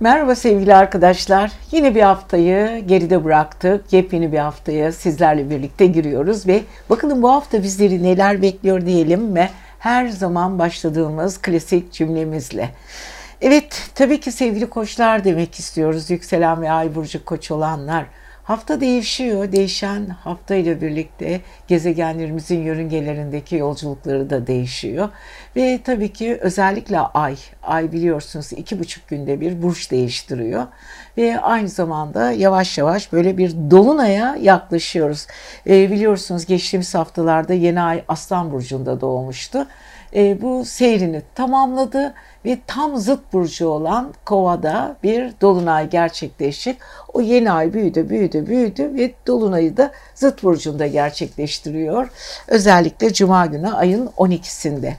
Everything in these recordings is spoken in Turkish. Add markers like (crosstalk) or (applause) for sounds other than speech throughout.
Merhaba sevgili arkadaşlar. Yine bir haftayı geride bıraktık. Yepyeni bir haftaya sizlerle birlikte giriyoruz ve bakalım bu hafta bizleri neler bekliyor diyelim mi? Her zaman başladığımız klasik cümlemizle. Evet, tabii ki sevgili koçlar demek istiyoruz. Yükselen ve ay burcu koç olanlar. Hafta değişiyor. Değişen hafta ile birlikte gezegenlerimizin yörüngelerindeki yolculukları da değişiyor. Ve tabii ki özellikle ay, ay biliyorsunuz iki buçuk günde bir burç değiştiriyor. Ve aynı zamanda yavaş yavaş böyle bir dolunaya yaklaşıyoruz. E, biliyorsunuz geçtiğimiz haftalarda yeni ay Aslan Burcu'nda doğmuştu. E, bu seyrini tamamladı ve tam zıt burcu olan Kova'da bir dolunay gerçekleşecek. O yeni ay büyüdü, büyüdü, büyüdü ve dolunayı da zıt burcunda gerçekleştiriyor. Özellikle Cuma günü ayın 12'sinde.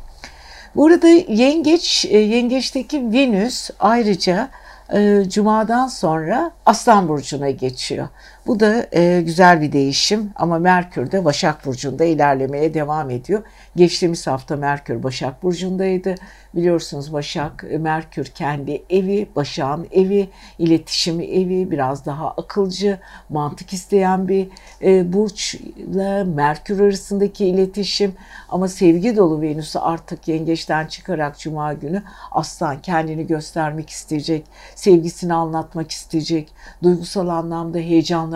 Burada yengeç, e, yengeçteki Venüs ayrıca e, Cuma'dan sonra Aslan Burcu'na geçiyor. Bu da e, güzel bir değişim ama Merkür de Başak Burcu'nda ilerlemeye devam ediyor. Geçtiğimiz hafta Merkür Başak Burcu'ndaydı. Biliyorsunuz Başak, e, Merkür kendi evi, Başak'ın evi, iletişimi evi, biraz daha akılcı, mantık isteyen bir e, burçla Merkür arasındaki iletişim. Ama sevgi dolu Venüs'ü artık yengeçten çıkarak Cuma günü Aslan kendini göstermek isteyecek, sevgisini anlatmak isteyecek, duygusal anlamda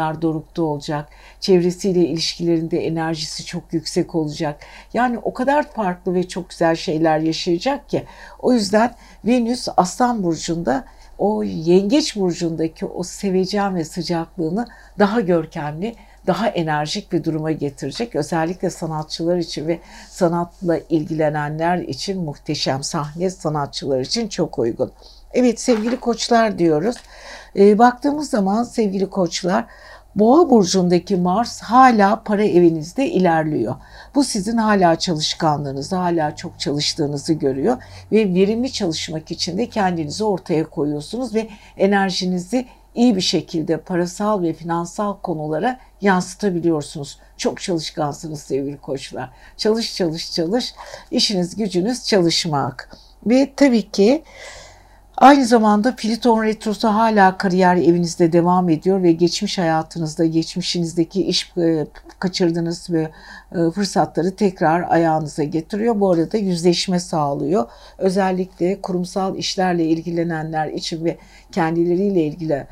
heyecanlar dorukta olacak, çevresiyle ilişkilerinde enerjisi çok yüksek olacak. Yani o kadar farklı ve çok güzel şeyler yaşayacak ki o yüzden Venüs Aslan Burcu'nda o yengeç burcundaki o sevecen ve sıcaklığını daha görkemli, daha enerjik bir duruma getirecek. Özellikle sanatçılar için ve sanatla ilgilenenler için muhteşem sahne sanatçılar için çok uygun. Evet sevgili koçlar diyoruz. E, baktığımız zaman sevgili koçlar Boğa burcundaki Mars hala para evinizde ilerliyor. Bu sizin hala çalışkanlığınızı, hala çok çalıştığınızı görüyor ve verimli çalışmak için de kendinizi ortaya koyuyorsunuz ve enerjinizi iyi bir şekilde parasal ve finansal konulara yansıtabiliyorsunuz. Çok çalışkansınız sevgili koçlar. Çalış çalış çalış. İşiniz gücünüz çalışmak. Ve tabii ki Aynı zamanda Pliton Retrosu hala kariyer evinizde devam ediyor ve geçmiş hayatınızda, geçmişinizdeki iş e, kaçırdığınız ve e, fırsatları tekrar ayağınıza getiriyor. Bu arada yüzleşme sağlıyor. Özellikle kurumsal işlerle ilgilenenler için ve kendileriyle ilgili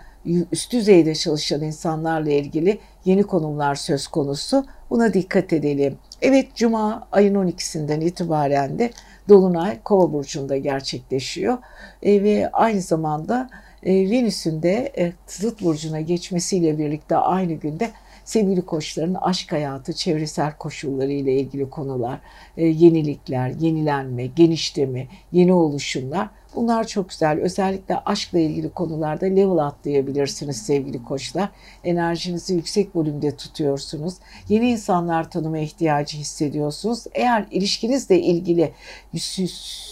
üst düzeyde çalışan insanlarla ilgili yeni konumlar söz konusu. Buna dikkat edelim. Evet Cuma ayın 12'sinden itibaren de Dolunay Kova burcunda gerçekleşiyor. E, ve aynı zamanda e, Venüs'ün de e, zıt burcuna geçmesiyle birlikte aynı günde sevgili koçların aşk hayatı, çevresel koşulları ile ilgili konular, e, yenilikler, yenilenme, genişleme, yeni oluşumlar Bunlar çok güzel. Özellikle aşkla ilgili konularda level atlayabilirsiniz sevgili koçlar. Enerjinizi yüksek volümde tutuyorsunuz. Yeni insanlar tanıma ihtiyacı hissediyorsunuz. Eğer ilişkinizle ilgili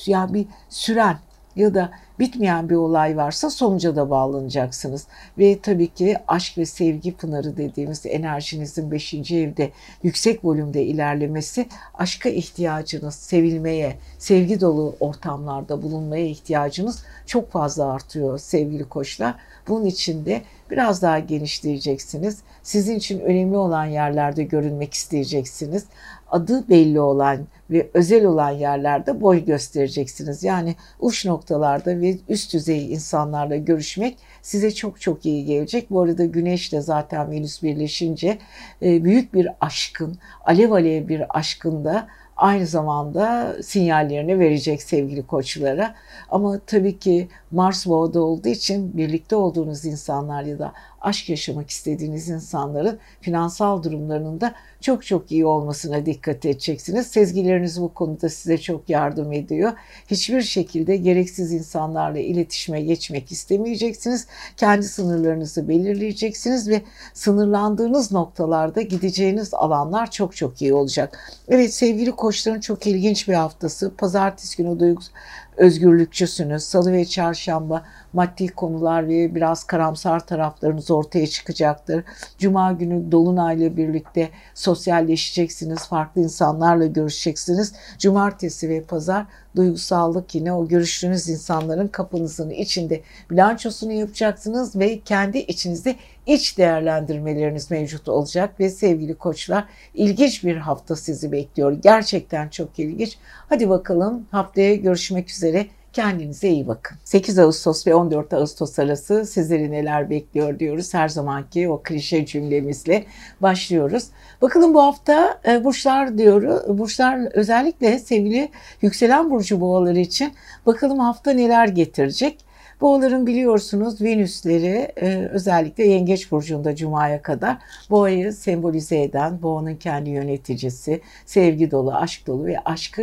yani bir süren ya da bitmeyen bir olay varsa sonuca da bağlanacaksınız. Ve tabii ki aşk ve sevgi pınarı dediğimiz enerjinizin 5. evde yüksek volümde ilerlemesi aşka ihtiyacınız, sevilmeye, sevgi dolu ortamlarda bulunmaya ihtiyacınız çok fazla artıyor sevgili koçlar. Bunun için de biraz daha genişleyeceksiniz. Sizin için önemli olan yerlerde görünmek isteyeceksiniz. Adı belli olan ve özel olan yerlerde boy göstereceksiniz. Yani uç noktalarda ve üst düzey insanlarla görüşmek size çok çok iyi gelecek. Bu arada Güneşle zaten Venüs birleşince e, büyük bir aşkın, alev alev bir aşkın da aynı zamanda sinyallerini verecek sevgili koçlara. Ama tabii ki Mars Boğa'da olduğu için birlikte olduğunuz insanlar ya da aşk yaşamak istediğiniz insanların finansal durumlarının da çok çok iyi olmasına dikkat edeceksiniz. Sezgileriniz bu konuda size çok yardım ediyor. Hiçbir şekilde gereksiz insanlarla iletişime geçmek istemeyeceksiniz. Kendi sınırlarınızı belirleyeceksiniz ve sınırlandığınız noktalarda gideceğiniz alanlar çok çok iyi olacak. Evet sevgili koçların çok ilginç bir haftası. Pazartesi günü duygus özgürlükçüsünüz. Salı ve çarşamba maddi konular ve biraz karamsar taraflarınız ortaya çıkacaktır. Cuma günü Dolunay'la birlikte sosyalleşeceksiniz, farklı insanlarla görüşeceksiniz. Cumartesi ve pazar duygusallık yine o görüştüğünüz insanların kapınızın içinde bilançosunu yapacaksınız ve kendi içinizde iç değerlendirmeleriniz mevcut olacak ve sevgili koçlar ilginç bir hafta sizi bekliyor. Gerçekten çok ilginç. Hadi bakalım haftaya görüşmek üzere. Kendinize iyi bakın. 8 Ağustos ve 14 Ağustos arası sizleri neler bekliyor diyoruz. Her zamanki o klişe cümlemizle başlıyoruz. Bakalım bu hafta e, burçlar diyor. Burçlar özellikle sevgili yükselen burcu boğaları için bakalım hafta neler getirecek. Boğaların biliyorsunuz Venüsleri e, özellikle Yengeç Burcu'nda Cuma'ya kadar boğayı sembolize eden, boğanın kendi yöneticisi, sevgi dolu, aşk dolu ve aşkı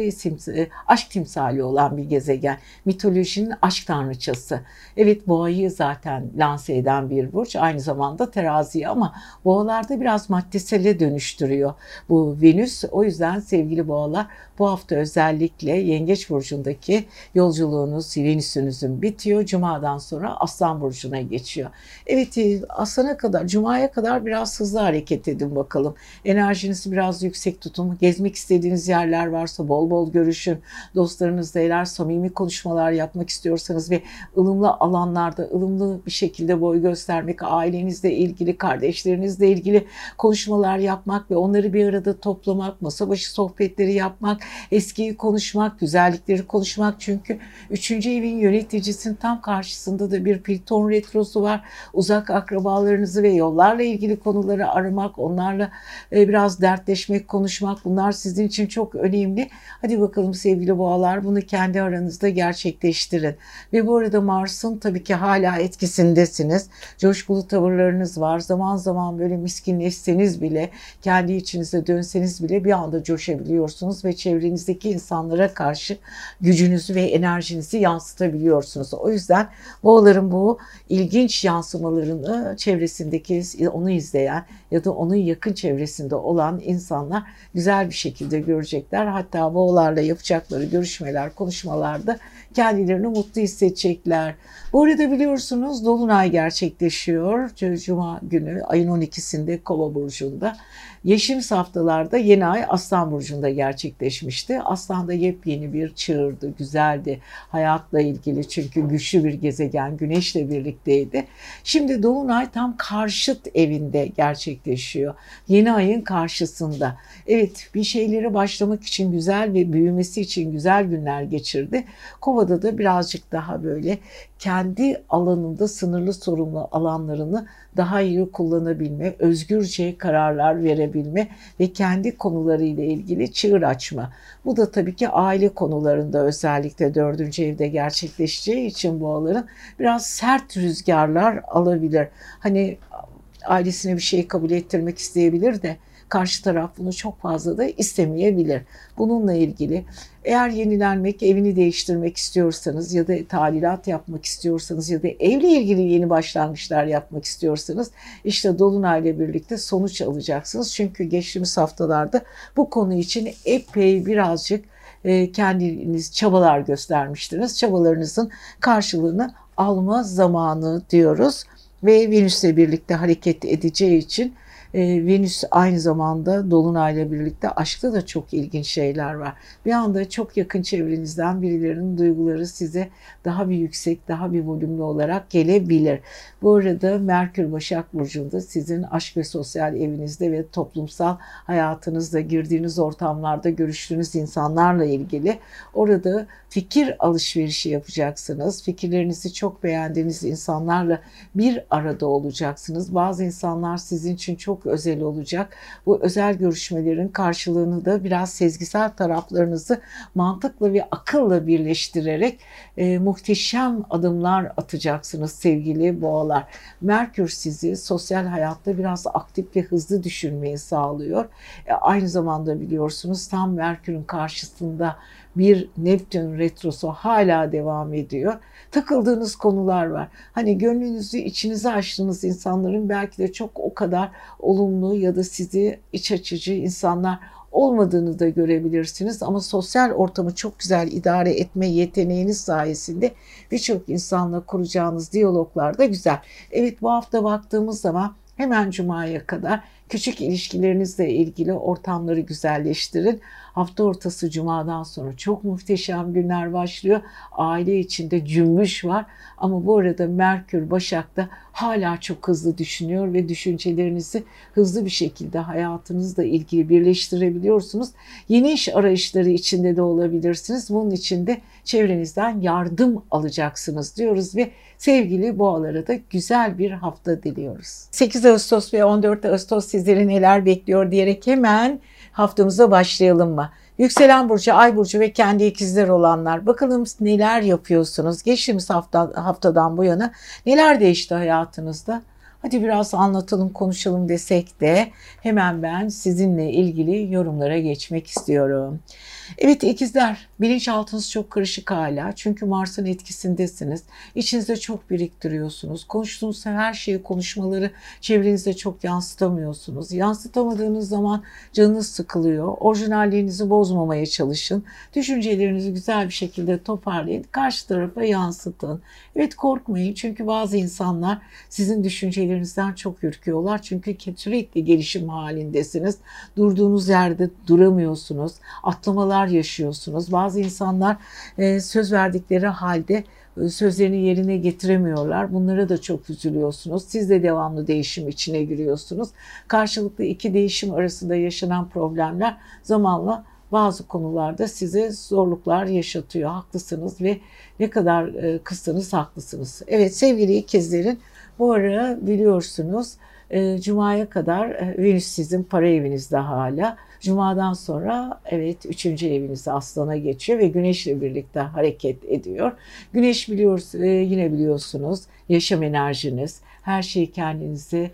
aşk timsali olan bir gezegen. Mitolojinin aşk tanrıçası. Evet boğayı zaten lanse eden bir burç. Aynı zamanda terazi ama boğalarda biraz maddesele dönüştürüyor bu Venüs. O yüzden sevgili boğalar bu hafta özellikle Yengeç Burcu'ndaki yolculuğunuz, Venüs'ünüzün bitiyor. Cuma'dan sonra Aslan Burcu'na geçiyor. Evet e, Aslan'a kadar, Cuma'ya kadar biraz hızlı hareket edin bakalım. Enerjinizi biraz yüksek tutun. Gezmek istediğiniz yerler varsa bol bol görüşün. Dostlarınızla eğer samimi konuşmalar yapmak istiyorsanız ve ılımlı alanlarda ılımlı bir şekilde boy göstermek, ailenizle ilgili, kardeşlerinizle ilgili konuşmalar yapmak ve onları bir arada toplamak, masa başı sohbetleri yapmak, eskiyi konuşmak, güzellikleri konuşmak. Çünkü üçüncü evin yöneticisinin tam karşısında da bir Plüton retrosu var. Uzak akrabalarınızı ve yollarla ilgili konuları aramak, onlarla e, biraz dertleşmek, konuşmak bunlar sizin için çok önemli. Hadi bakalım sevgili boğalar bunu kendi aranızda gerçekleştirin. Ve bu arada Mars'ın tabii ki hala etkisindesiniz. Coşkulu tavırlarınız var. Zaman zaman böyle miskinleşseniz bile, kendi içinize dönseniz bile bir anda coşabiliyorsunuz ve çevrenizdeki insanlara karşı gücünüzü ve enerjinizi yansıtabiliyorsunuz. O yüzden boğaların bu ilginç yansımalarını çevresindeki onu izleyen ya da onun yakın çevresinde olan insanlar güzel bir şekilde görecekler. Hatta boğalarla yapacakları görüşmeler, konuşmalarda kendilerini mutlu hissedecekler. Bu arada biliyorsunuz Dolunay gerçekleşiyor. Cuma günü ayın 12'sinde Kova Burcu'nda. Yeşim haftalarda yeni ay Aslan Burcu'nda gerçekleşmişti. Aslan'da yepyeni bir çığırdı, güzeldi. Hayatla ilgili çünkü güçlü bir gezegen Güneş'le birlikteydi. Şimdi Dolunay tam karşıt evinde gerçekleşiyor. Yeni ayın karşısında. Evet bir şeyleri başlamak için güzel ve büyümesi için güzel günler geçirdi. Kova'da da birazcık daha böyle kendi alanında sınırlı sorumlu alanlarını daha iyi kullanabilme, özgürce kararlar verebilme ve kendi konularıyla ilgili çığır açma. Bu da tabii ki aile konularında özellikle dördüncü evde gerçekleşeceği için boğaların biraz sert rüzgarlar alabilir. Hani ailesine bir şey kabul ettirmek isteyebilir de karşı taraf bunu çok fazla da istemeyebilir. Bununla ilgili eğer yenilenmek, evini değiştirmek istiyorsanız ya da tadilat yapmak istiyorsanız ya da evle ilgili yeni başlangıçlar yapmak istiyorsanız işte Dolunay'la birlikte sonuç alacaksınız. Çünkü geçtiğimiz haftalarda bu konu için epey birazcık e, kendiniz çabalar göstermiştiniz. Çabalarınızın karşılığını alma zamanı diyoruz ve Venüs'le birlikte hareket edeceği için e, Venüs aynı zamanda Dolunay'la birlikte aşkta da çok ilginç şeyler var. Bir anda çok yakın çevrenizden birilerinin duyguları size daha bir yüksek, daha bir volümlü olarak gelebilir. Bu arada Merkür Başak Burcu'nda sizin aşk ve sosyal evinizde ve toplumsal hayatınızda girdiğiniz ortamlarda görüştüğünüz insanlarla ilgili orada fikir alışverişi yapacaksınız. Fikirlerinizi çok beğendiğiniz insanlarla bir arada olacaksınız. Bazı insanlar sizin için çok özel olacak. Bu özel görüşmelerin karşılığını da biraz sezgisel taraflarınızı mantıkla ve akılla birleştirerek e, muhteşem adımlar atacaksınız sevgili boğalar. Merkür sizi sosyal hayatta biraz aktif ve hızlı düşünmeyi sağlıyor. E, aynı zamanda biliyorsunuz tam Merkür'ün karşısında bir Neptün retrosu hala devam ediyor. Takıldığınız konular var. Hani gönlünüzü içinize açtığınız insanların belki de çok o kadar olumlu ya da sizi iç açıcı insanlar olmadığını da görebilirsiniz ama sosyal ortamı çok güzel idare etme yeteneğiniz sayesinde birçok insanla kuracağınız diyaloglar da güzel. Evet bu hafta baktığımız zaman hemen Cuma'ya kadar küçük ilişkilerinizle ilgili ortamları güzelleştirin. Hafta ortası cumadan sonra çok muhteşem günler başlıyor. Aile içinde cümbüş var ama bu arada Merkür Başak'ta hala çok hızlı düşünüyor ve düşüncelerinizi hızlı bir şekilde hayatınızla ilgili birleştirebiliyorsunuz. Yeni iş arayışları içinde de olabilirsiniz. Bunun için de çevrenizden yardım alacaksınız diyoruz ve sevgili boğalara da güzel bir hafta diliyoruz. 8 Ağustos ve 14 Ağustos sizleri neler bekliyor diyerek hemen haftamıza başlayalım mı? Yükselen burcu, ay burcu ve kendi ikizler olanlar bakalım neler yapıyorsunuz? Geçtiğimiz hafta, haftadan bu yana neler değişti hayatınızda? Hadi biraz anlatalım, konuşalım desek de hemen ben sizinle ilgili yorumlara geçmek istiyorum. Evet ikizler bilinçaltınız çok karışık hala. Çünkü Mars'ın etkisindesiniz. İçinizde çok biriktiriyorsunuz. Konuştuğunuz her şeyi konuşmaları çevrenizde çok yansıtamıyorsunuz. Yansıtamadığınız zaman canınız sıkılıyor. Orijinalliğinizi bozmamaya çalışın. Düşüncelerinizi güzel bir şekilde toparlayın. Karşı tarafa yansıtın. Evet korkmayın çünkü bazı insanlar sizin düşüncelerinizden çok ürküyorlar. Çünkü sürekli gelişim halindesiniz. Durduğunuz yerde duramıyorsunuz. Atlamalar sorunlar yaşıyorsunuz. Bazı insanlar e, söz verdikleri halde e, sözlerini yerine getiremiyorlar. Bunlara da çok üzülüyorsunuz. Siz de devamlı değişim içine giriyorsunuz. Karşılıklı iki değişim arasında yaşanan problemler zamanla bazı konularda size zorluklar yaşatıyor. Haklısınız ve ne kadar e, kızsanız haklısınız. Evet sevgili ikizlerin bu ara biliyorsunuz Cuma'ya kadar Venüs sizin para evinizde hala. Cuma'dan sonra evet üçüncü eviniz aslana geçiyor ve güneşle birlikte hareket ediyor. Güneş biliyoruz e, yine biliyorsunuz yaşam enerjiniz, her şeyi kendinizi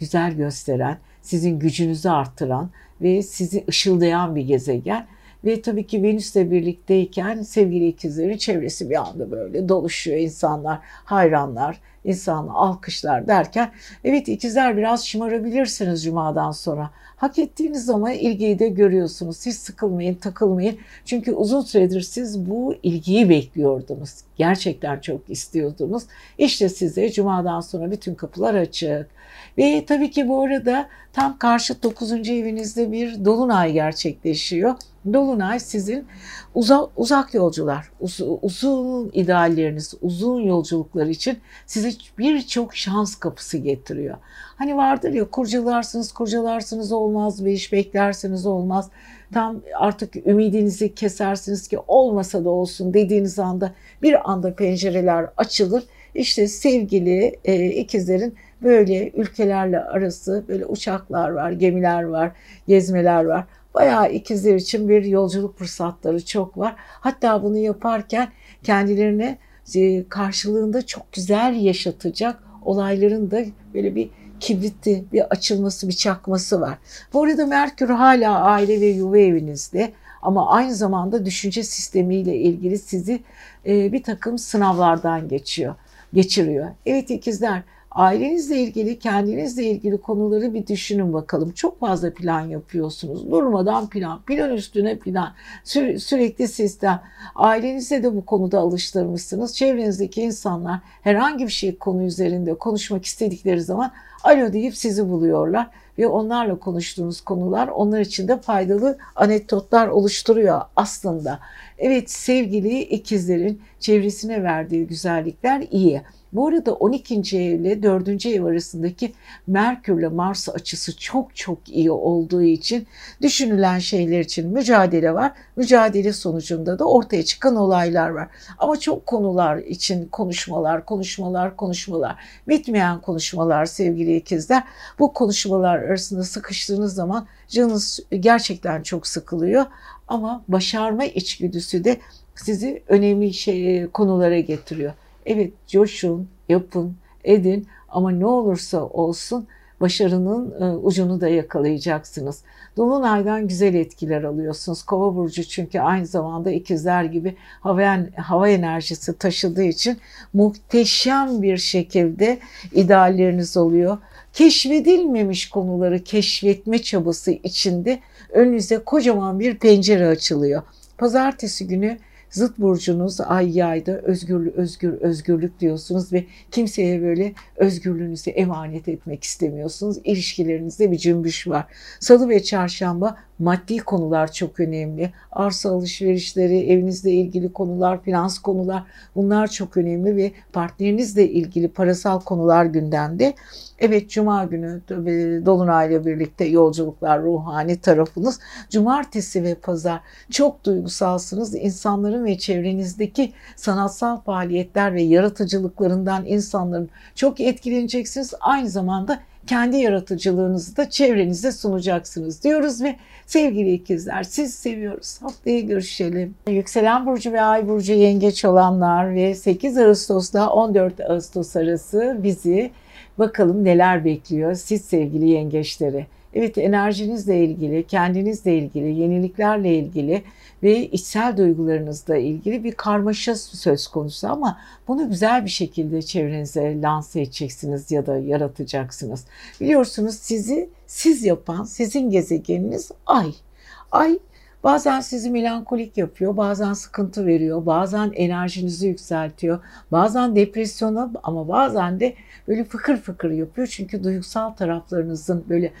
güzel gösteren, sizin gücünüzü arttıran ve sizi ışıldayan bir gezegen. Ve tabii ki Venüs'le birlikteyken sevgili ikizlerin çevresi bir anda böyle doluşuyor. insanlar, hayranlar, insan alkışlar derken evet ikizler biraz şımarabilirsiniz cumadan sonra. Hak ettiğiniz zaman ilgiyi de görüyorsunuz. Siz sıkılmayın, takılmayın. Çünkü uzun süredir siz bu ilgiyi bekliyordunuz. Gerçekten çok istiyordunuz. İşte size cumadan sonra bütün kapılar açık. Ve tabii ki bu arada tam karşı 9. evinizde bir dolunay gerçekleşiyor. Dolunay sizin uzak, uzak yolcular, uz, uzun idealleriniz, uzun yolculuklar için size birçok şans kapısı getiriyor. Hani vardır ya kurcalarsınız kurcalarsınız olmaz bir iş beklersiniz olmaz. Tam artık ümidinizi kesersiniz ki olmasa da olsun dediğiniz anda bir anda pencereler açılır. İşte sevgili e, ikizlerin böyle ülkelerle arası böyle uçaklar var, gemiler var, gezmeler var. Bayağı ikizler için bir yolculuk fırsatları çok var. Hatta bunu yaparken kendilerine e, karşılığında çok güzel yaşatacak olayların da böyle bir kibriti, bir açılması, bir çakması var. Bu arada Merkür hala aile ve yuva evinizde ama aynı zamanda düşünce sistemiyle ilgili sizi e, bir takım sınavlardan geçiyor, geçiriyor. Evet ikizler ailenizle ilgili, kendinizle ilgili konuları bir düşünün bakalım. Çok fazla plan yapıyorsunuz. Durmadan plan, plan üstüne plan, Sü- sürekli sistem. Ailenizle de bu konuda alıştırmışsınız. Çevrenizdeki insanlar herhangi bir şey konu üzerinde konuşmak istedikleri zaman alo deyip sizi buluyorlar ve onlarla konuştuğunuz konular onlar için de faydalı anekdotlar oluşturuyor aslında. Evet sevgili ikizlerin çevresine verdiği güzellikler iyi. Bu arada 12. evle 4. ev arasındaki Merkür ile Mars açısı çok çok iyi olduğu için düşünülen şeyler için mücadele var. Mücadele sonucunda da ortaya çıkan olaylar var. Ama çok konular için konuşmalar, konuşmalar, konuşmalar, bitmeyen konuşmalar sevgili ikizler. Bu konuşmalar arasında sıkıştığınız zaman canınız gerçekten çok sıkılıyor. Ama başarma içgüdüsü de sizi önemli şey, konulara getiriyor. Evet coşun, yapın, edin ama ne olursa olsun başarının e, ucunu da yakalayacaksınız. Dolunay'dan güzel etkiler alıyorsunuz. Kova burcu çünkü aynı zamanda ikizler gibi hava, hava enerjisi taşıdığı için muhteşem bir şekilde idealleriniz oluyor. Keşfedilmemiş konuları keşfetme çabası içinde önünüze kocaman bir pencere açılıyor. Pazartesi günü zıt burcunuz ay yayda özgür özgür özgürlük diyorsunuz ve kimseye böyle özgürlüğünüzü emanet etmek istemiyorsunuz. İlişkilerinizde bir cümbüş var. Salı ve çarşamba maddi konular çok önemli. Arsa alışverişleri, evinizle ilgili konular, finans konular bunlar çok önemli ve partnerinizle ilgili parasal konular gündemde. Evet Cuma günü Dolunay'la birlikte yolculuklar ruhani tarafınız. Cumartesi ve pazar çok duygusalsınız. İnsanların ve çevrenizdeki sanatsal faaliyetler ve yaratıcılıklarından insanların çok etkileneceksiniz. Aynı zamanda kendi yaratıcılığınızı da çevrenize sunacaksınız diyoruz ve sevgili ikizler siz seviyoruz. Haftaya görüşelim. Yükselen burcu ve ay burcu yengeç olanlar ve 8 Ağustos'ta 14 Ağustos arası bizi bakalım neler bekliyor siz sevgili yengeçleri. Evet enerjinizle ilgili, kendinizle ilgili, yeniliklerle ilgili ve içsel duygularınızla ilgili bir karmaşa söz konusu ama bunu güzel bir şekilde çevrenize lanse edeceksiniz ya da yaratacaksınız. Biliyorsunuz sizi siz yapan sizin gezegeniniz Ay. Ay Bazen sizi melankolik yapıyor, bazen sıkıntı veriyor, bazen enerjinizi yükseltiyor, bazen depresyona ama bazen de böyle fıkır fıkır yapıyor. Çünkü duygusal taraflarınızın böyle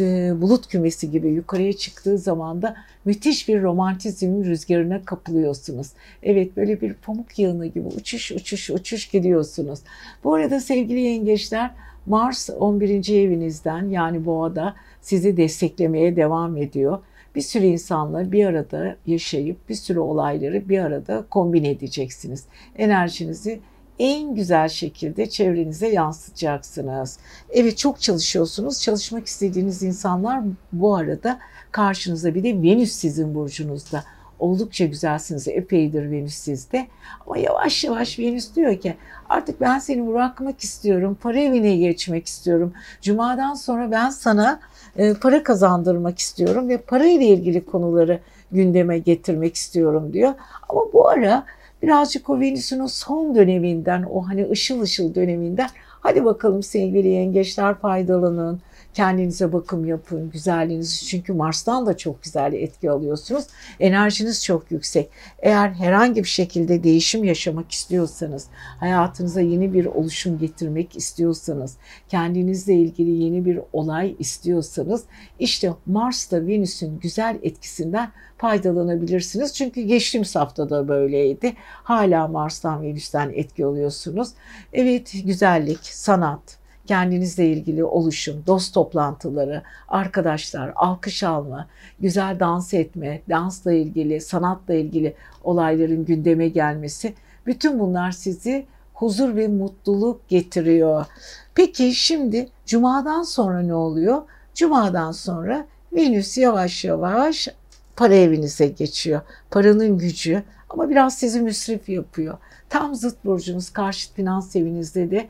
e, bulut kümesi gibi yukarıya çıktığı zaman da müthiş bir romantizm rüzgarına kapılıyorsunuz. Evet böyle bir pamuk yığını gibi uçuş uçuş uçuş gidiyorsunuz. Bu arada sevgili yengeçler Mars 11. evinizden yani boğada sizi desteklemeye devam ediyor bir sürü insanla bir arada yaşayıp bir sürü olayları bir arada kombin edeceksiniz. Enerjinizi en güzel şekilde çevrenize yansıtacaksınız. Evet çok çalışıyorsunuz. Çalışmak istediğiniz insanlar bu arada karşınızda bir de Venüs sizin burcunuzda. Oldukça güzelsiniz. Epeydir Venüs sizde. Ama yavaş yavaş Venüs diyor ki artık ben seni bırakmak istiyorum. Para evine geçmek istiyorum. Cuma'dan sonra ben sana para kazandırmak istiyorum ve para ile ilgili konuları gündeme getirmek istiyorum diyor. Ama bu ara birazcık o Venüs'ün son döneminden, o hani ışıl ışıl döneminden hadi bakalım sevgili yengeçler faydalanın. Kendinize bakım yapın, güzelliğiniz çünkü Mars'tan da çok güzel etki alıyorsunuz. Enerjiniz çok yüksek. Eğer herhangi bir şekilde değişim yaşamak istiyorsanız, hayatınıza yeni bir oluşum getirmek istiyorsanız, kendinizle ilgili yeni bir olay istiyorsanız işte Mars'ta Venüs'ün güzel etkisinden faydalanabilirsiniz. Çünkü geçtiğimiz hafta da böyleydi. Hala Mars'tan Venüs'ten etki alıyorsunuz. Evet güzellik, sanat, kendinizle ilgili oluşum, dost toplantıları, arkadaşlar, alkış alma, güzel dans etme, dansla ilgili, sanatla ilgili olayların gündeme gelmesi bütün bunlar sizi huzur ve mutluluk getiriyor. Peki şimdi cumadan sonra ne oluyor? Cumadan sonra Venüs yavaş yavaş para evinize geçiyor. Paranın gücü ama biraz sizi müsrif yapıyor. Tam zıt burcunuz karşıt finans evinizde de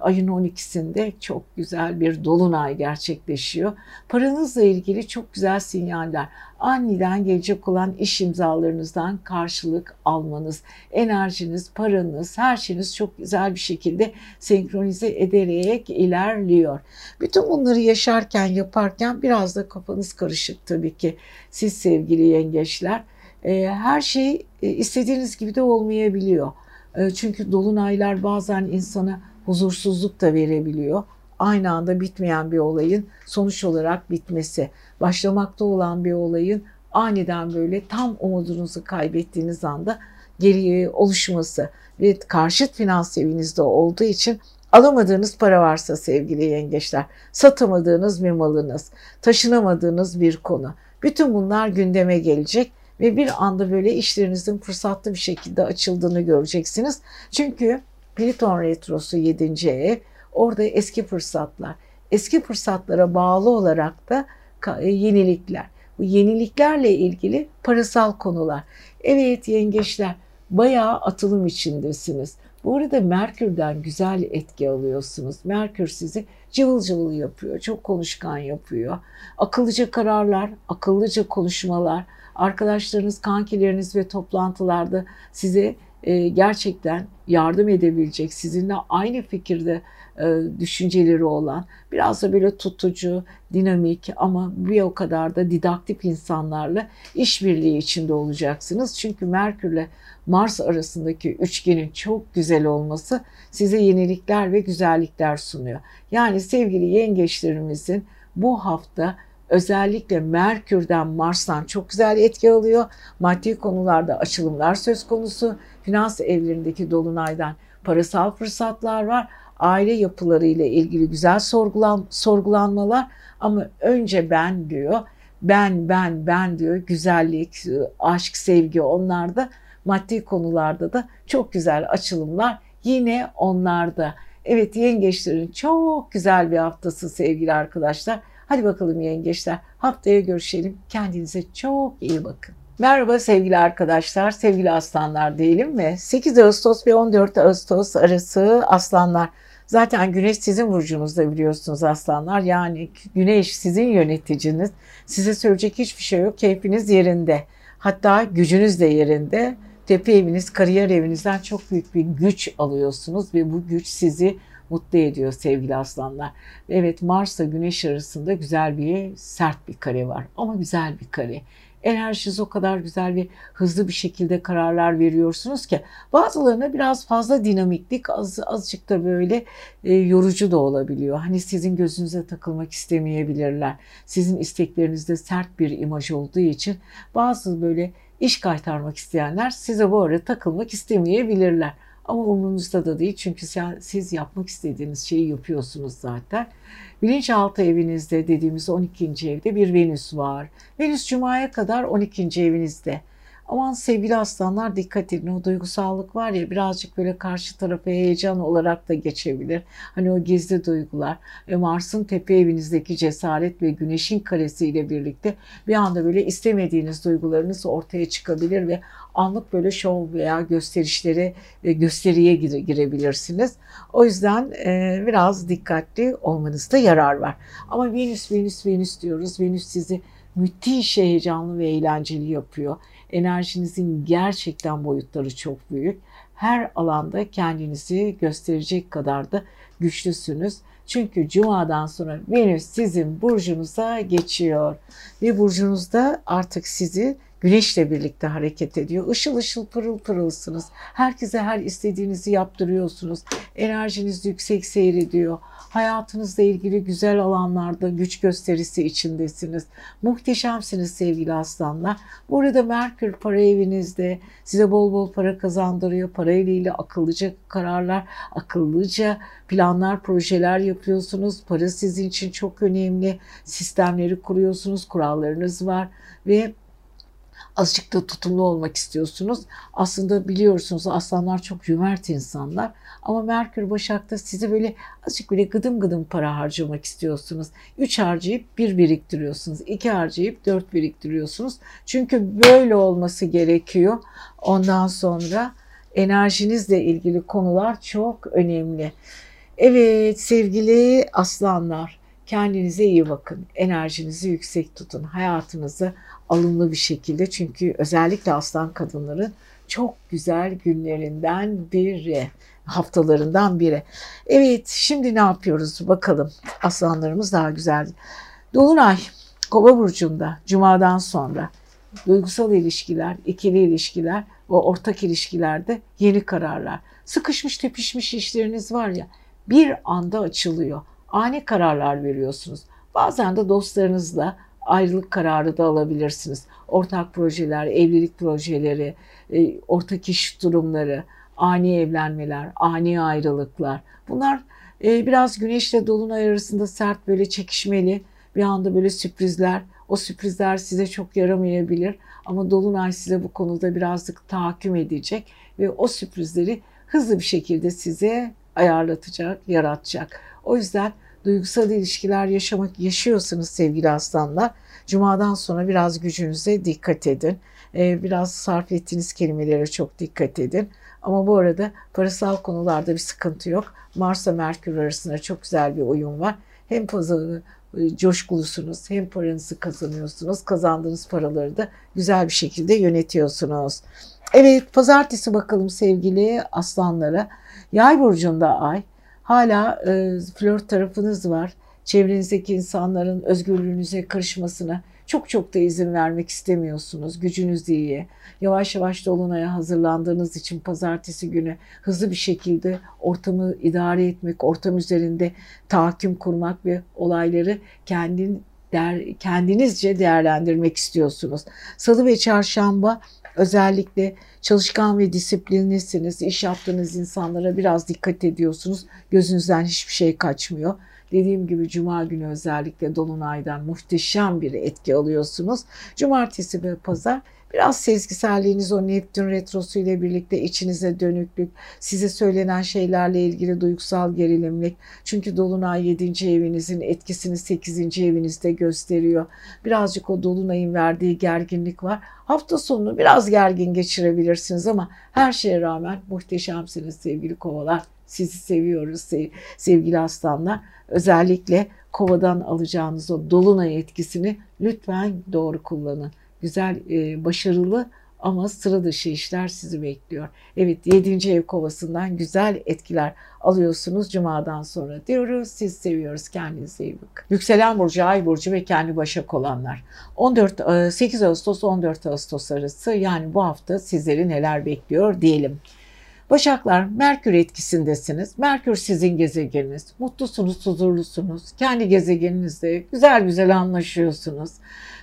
ayın 12'sinde çok güzel bir dolunay gerçekleşiyor. Paranızla ilgili çok güzel sinyaller. Aniden gelecek olan iş imzalarınızdan karşılık almanız, enerjiniz, paranız, her şeyiniz çok güzel bir şekilde senkronize ederek ilerliyor. Bütün bunları yaşarken, yaparken biraz da kafanız karışık tabii ki. Siz sevgili yengeçler, e, her şey e, istediğiniz gibi de olmayabiliyor. E, çünkü dolunaylar bazen insana huzursuzluk da verebiliyor. Aynı anda bitmeyen bir olayın sonuç olarak bitmesi, başlamakta olan bir olayın aniden böyle tam umudunuzu kaybettiğiniz anda geriye oluşması ve karşıt finans evinizde olduğu için alamadığınız para varsa sevgili yengeçler, satamadığınız bir malınız, taşınamadığınız bir konu. Bütün bunlar gündeme gelecek ve bir anda böyle işlerinizin fırsatlı bir şekilde açıldığını göreceksiniz. Çünkü Pliton Retrosu 7. ev. Orada eski fırsatlar. Eski fırsatlara bağlı olarak da e, yenilikler. Bu yeniliklerle ilgili parasal konular. Evet yengeçler bayağı atılım içindesiniz. Bu arada Merkür'den güzel etki alıyorsunuz. Merkür sizi cıvıl cıvıl yapıyor, çok konuşkan yapıyor. Akıllıca kararlar, akıllıca konuşmalar, arkadaşlarınız, kankileriniz ve toplantılarda size e, gerçekten yardım edebilecek, sizinle aynı fikirde e, düşünceleri olan, biraz da böyle tutucu, dinamik ama bir o kadar da didaktik insanlarla işbirliği içinde olacaksınız. Çünkü Merkürle Mars arasındaki üçgenin çok güzel olması size yenilikler ve güzellikler sunuyor. Yani sevgili yengeçlerimizin bu hafta özellikle Merkür'den, Mars'tan çok güzel etki alıyor. Maddi konularda açılımlar söz konusu. Finans evlerindeki dolunaydan parasal fırsatlar var. Aile yapıları ile ilgili güzel sorgulan, sorgulanmalar ama önce ben diyor. Ben, ben, ben diyor. Güzellik, aşk, sevgi onlarda. Maddi konularda da çok güzel açılımlar yine onlarda. Evet yengeçlerin çok güzel bir haftası sevgili arkadaşlar. Hadi bakalım yengeçler haftaya görüşelim. Kendinize çok iyi bakın. Merhaba sevgili arkadaşlar, sevgili aslanlar diyelim mi? 8 Ağustos ve 14 Ağustos arası aslanlar. Zaten güneş sizin burcunuzda biliyorsunuz aslanlar. Yani güneş sizin yöneticiniz. Size söyleyecek hiçbir şey yok. Keyfiniz yerinde. Hatta gücünüz de yerinde. Tepe eviniz, kariyer evinizden çok büyük bir güç alıyorsunuz ve bu güç sizi mutlu ediyor sevgili aslanlar. Evet Mars'la Güneş arasında güzel bir sert bir kare var ama güzel bir kare. Enerjiniz o kadar güzel ve hızlı bir şekilde kararlar veriyorsunuz ki bazılarına biraz fazla dinamiklik az, azıcık da böyle e, yorucu da olabiliyor. Hani sizin gözünüze takılmak istemeyebilirler. Sizin isteklerinizde sert bir imaj olduğu için bazı böyle iş kaytarmak isteyenler size bu arada takılmak istemeyebilirler. Ama umurunuzda da değil çünkü siz yapmak istediğiniz şeyi yapıyorsunuz zaten. Bilinçaltı evinizde dediğimiz 12. evde bir Venüs var. Venüs Cuma'ya kadar 12. evinizde. Aman sevgili aslanlar dikkat edin o duygusallık var ya birazcık böyle karşı tarafa heyecan olarak da geçebilir. Hani o gizli duygular ve Mars'ın tepe evinizdeki cesaret ve güneşin karesiyle birlikte bir anda böyle istemediğiniz duygularınız ortaya çıkabilir ve anlık böyle şov veya gösterişlere gösteriye girebilirsiniz. O yüzden e, biraz dikkatli olmanızda yarar var. Ama Venüs, Venüs, Venüs diyoruz. Venüs sizi müthiş heyecanlı ve eğlenceli yapıyor. Enerjinizin gerçekten boyutları çok büyük. Her alanda kendinizi gösterecek kadar da güçlüsünüz. Çünkü cumadan sonra Venüs sizin burcunuza geçiyor ve burcunuzda artık sizi Güneşle birlikte hareket ediyor. Işıl ışıl pırıl pırılsınız. Herkese her istediğinizi yaptırıyorsunuz. Enerjiniz yüksek seyrediyor. Hayatınızla ilgili güzel alanlarda güç gösterisi içindesiniz. Muhteşemsiniz sevgili aslanlar. Burada Merkür para evinizde size bol bol para kazandırıyor. Parayla ilgili akıllıca kararlar, akıllıca planlar, projeler yapıyorsunuz. Para sizin için çok önemli. Sistemleri kuruyorsunuz, kurallarınız var ve azıcık da tutumlu olmak istiyorsunuz. Aslında biliyorsunuz aslanlar çok cömert insanlar. Ama Merkür Başak'ta sizi böyle azıcık böyle gıdım gıdım para harcamak istiyorsunuz. 3 harcayıp 1 biriktiriyorsunuz. 2 harcayıp 4 biriktiriyorsunuz. Çünkü böyle olması gerekiyor. Ondan sonra enerjinizle ilgili konular çok önemli. Evet sevgili aslanlar kendinize iyi bakın. Enerjinizi yüksek tutun. Hayatınızı alımlı bir şekilde çünkü özellikle aslan kadınların çok güzel günlerinden biri, haftalarından biri. Evet, şimdi ne yapıyoruz bakalım. Aslanlarımız daha güzel. Dolunay Kova burcunda cumadan sonra duygusal ilişkiler, ikili ilişkiler ve ortak ilişkilerde yeni kararlar. Sıkışmış tepişmiş işleriniz var ya bir anda açılıyor. Ani kararlar veriyorsunuz. Bazen de dostlarınızla ayrılık kararı da alabilirsiniz. Ortak projeler, evlilik projeleri, e, ortak iş durumları, ani evlenmeler, ani ayrılıklar. Bunlar e, biraz güneşle dolunay arasında sert böyle çekişmeli bir anda böyle sürprizler. O sürprizler size çok yaramayabilir ama dolunay size bu konuda birazcık tahakküm edecek ve o sürprizleri hızlı bir şekilde size ayarlatacak, yaratacak. O yüzden duygusal ilişkiler yaşamak yaşıyorsanız sevgili aslanlar cumadan sonra biraz gücünüze dikkat edin. Ee, biraz sarf ettiğiniz kelimelere çok dikkat edin. Ama bu arada parasal konularda bir sıkıntı yok. Mars'la Merkür arasında çok güzel bir uyum var. Hem pazarı e, coşkulusunuz hem paranızı kazanıyorsunuz. Kazandığınız paraları da güzel bir şekilde yönetiyorsunuz. Evet pazartesi bakalım sevgili aslanlara. Yay burcunda ay. Hala e, flört tarafınız var. Çevrenizdeki insanların özgürlüğünüze karışmasına çok çok da izin vermek istemiyorsunuz. Gücünüz iyi. Yavaş yavaş dolunaya hazırlandığınız için pazartesi günü hızlı bir şekilde ortamı idare etmek, ortam üzerinde tahakküm kurmak ve olayları kendin der, kendinizce değerlendirmek istiyorsunuz. Salı ve çarşamba özellikle çalışkan ve disiplinlisiniz. İş yaptığınız insanlara biraz dikkat ediyorsunuz. Gözünüzden hiçbir şey kaçmıyor. Dediğim gibi cuma günü özellikle dolunaydan muhteşem bir etki alıyorsunuz. Cumartesi ve pazar Biraz sezgiselliğiniz o Neptün retrosu ile birlikte içinize dönüklük, size söylenen şeylerle ilgili duygusal gerilimlik. Çünkü Dolunay 7. evinizin etkisini 8. evinizde gösteriyor. Birazcık o Dolunay'ın verdiği gerginlik var. Hafta sonunu biraz gergin geçirebilirsiniz ama her şeye rağmen muhteşemsiniz sevgili kovalar. Sizi seviyoruz sevgili aslanlar. Özellikle kovadan alacağınız o dolunay etkisini lütfen doğru kullanın güzel, e, başarılı ama sıra dışı işler sizi bekliyor. Evet 7. ev kovasından güzel etkiler alıyorsunuz Cuma'dan sonra diyoruz. Siz seviyoruz. Kendinize iyi bakın. Yükselen burcu, ay burcu ve kendi başak olanlar. 14 8 Ağustos 14 Ağustos arası yani bu hafta sizleri neler bekliyor diyelim. Başaklar Merkür etkisindesiniz. Merkür sizin gezegeniniz. Mutlusunuz, huzurlusunuz. Kendi gezegeninizde güzel güzel anlaşıyorsunuz.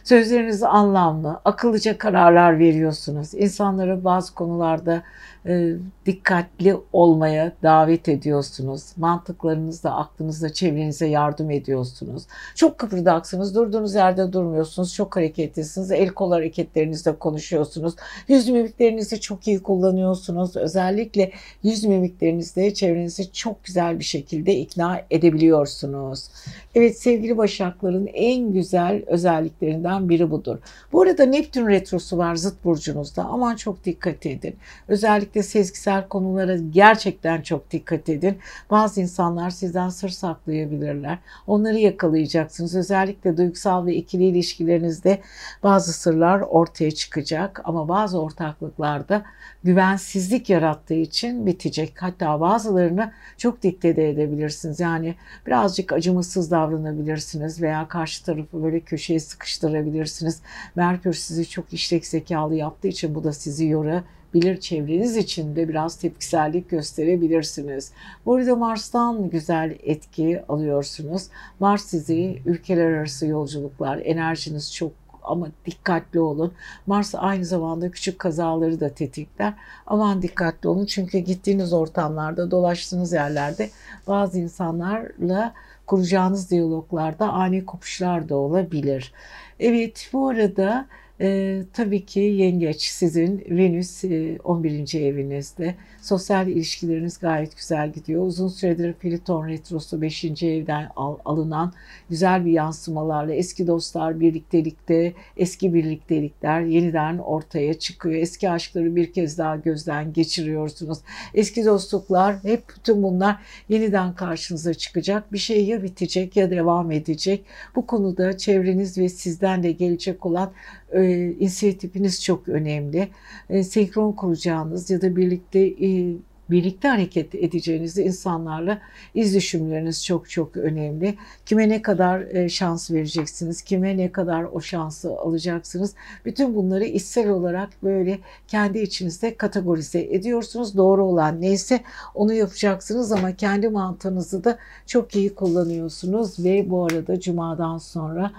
Sözleriniz anlamlı, akıllıca kararlar veriyorsunuz. İnsanları bazı konularda e, dikkatli olmaya davet ediyorsunuz. Mantıklarınızla, aklınızla çevrenize yardım ediyorsunuz. Çok kıpırdaksınız, durduğunuz yerde durmuyorsunuz. Çok hareketlisiniz, el kol hareketlerinizle konuşuyorsunuz. Yüz mimiklerinizi çok iyi kullanıyorsunuz. Özellikle yüz mimiklerinizle çevrenizi çok güzel bir şekilde ikna edebiliyorsunuz. Evet sevgili Başakların en güzel özelliklerinden biri budur. Bu arada Neptün retrosu var zıt burcunuzda. Aman çok dikkat edin. Özellikle sezgisel konulara gerçekten çok dikkat edin. Bazı insanlar sizden sır saklayabilirler. Onları yakalayacaksınız. Özellikle duygusal ve ikili ilişkilerinizde bazı sırlar ortaya çıkacak ama bazı ortaklıklarda güvensizlik yarattığı için bitecek. Hatta bazılarını çok diktede edebilirsiniz. Yani birazcık acımasız davranabilirsiniz veya karşı tarafı böyle köşeye sıkıştırabilirsiniz. Merkür sizi çok işlek zekalı yaptığı için bu da sizi yorabilir. Çevreniz için de biraz tepkisellik gösterebilirsiniz. Burada Mars'tan güzel etki alıyorsunuz. Mars sizi ülkeler arası yolculuklar, enerjiniz çok ama dikkatli olun. Mars aynı zamanda küçük kazaları da tetikler. Aman dikkatli olun çünkü gittiğiniz ortamlarda, dolaştığınız yerlerde bazı insanlarla kuracağınız diyaloglarda ani kopuşlar da olabilir. Evet bu arada e, tabii ki yengeç sizin Venüs e, 11. evinizde. Sosyal ilişkileriniz gayet güzel gidiyor. Uzun süredir Pliton retrosu 5. evden al, alınan güzel bir yansımalarla eski dostlar birliktelikte, eski birliktelikler yeniden ortaya çıkıyor. Eski aşkları bir kez daha gözden geçiriyorsunuz. Eski dostluklar hep bütün bunlar yeniden karşınıza çıkacak. Bir şey ya bitecek ya devam edecek. Bu konuda çevreniz ve sizden de gelecek olan e, inisiyatifiniz çok önemli. E, senkron kuracağınız ya da birlikte e, birlikte hareket edeceğiniz insanlarla iz düşümleriniz çok çok önemli. Kime ne kadar e, şans vereceksiniz, kime ne kadar o şansı alacaksınız. Bütün bunları içsel olarak böyle kendi içinizde kategorize ediyorsunuz. Doğru olan neyse onu yapacaksınız ama kendi mantığınızı da çok iyi kullanıyorsunuz ve bu arada cumadan sonra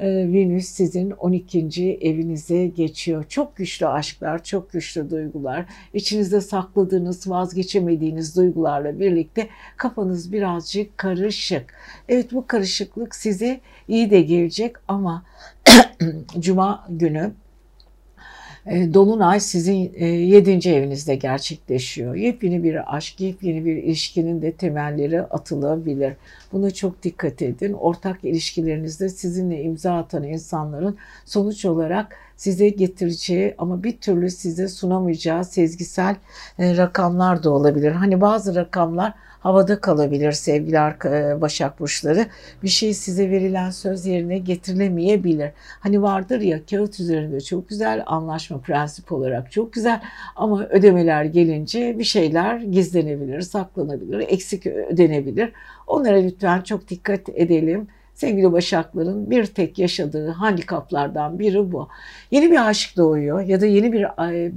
Venüs sizin 12. evinize geçiyor. Çok güçlü aşklar, çok güçlü duygular, içinizde sakladığınız, vazgeçemediğiniz duygularla birlikte kafanız birazcık karışık. Evet bu karışıklık size iyi de gelecek ama (clears throat) Cuma günü Dolunay sizin e, yedinci evinizde gerçekleşiyor. Yepyeni bir aşk, yepyeni bir ilişkinin de temelleri atılabilir. Buna çok dikkat edin. Ortak ilişkilerinizde sizinle imza atan insanların sonuç olarak size getireceği ama bir türlü size sunamayacağı sezgisel e, rakamlar da olabilir. Hani bazı rakamlar havada kalabilir sevgili e, Başak Burçları. Bir şey size verilen söz yerine getirilemeyebilir. Hani vardır ya kağıt üzerinde çok güzel anlaşma prensip olarak çok güzel ama ödemeler gelince bir şeyler gizlenebilir, saklanabilir, eksik ödenebilir. Onlara lütfen çok dikkat edelim. Sevgili Başakların bir tek yaşadığı handikaplardan biri bu. Yeni bir aşk doğuyor ya da yeni bir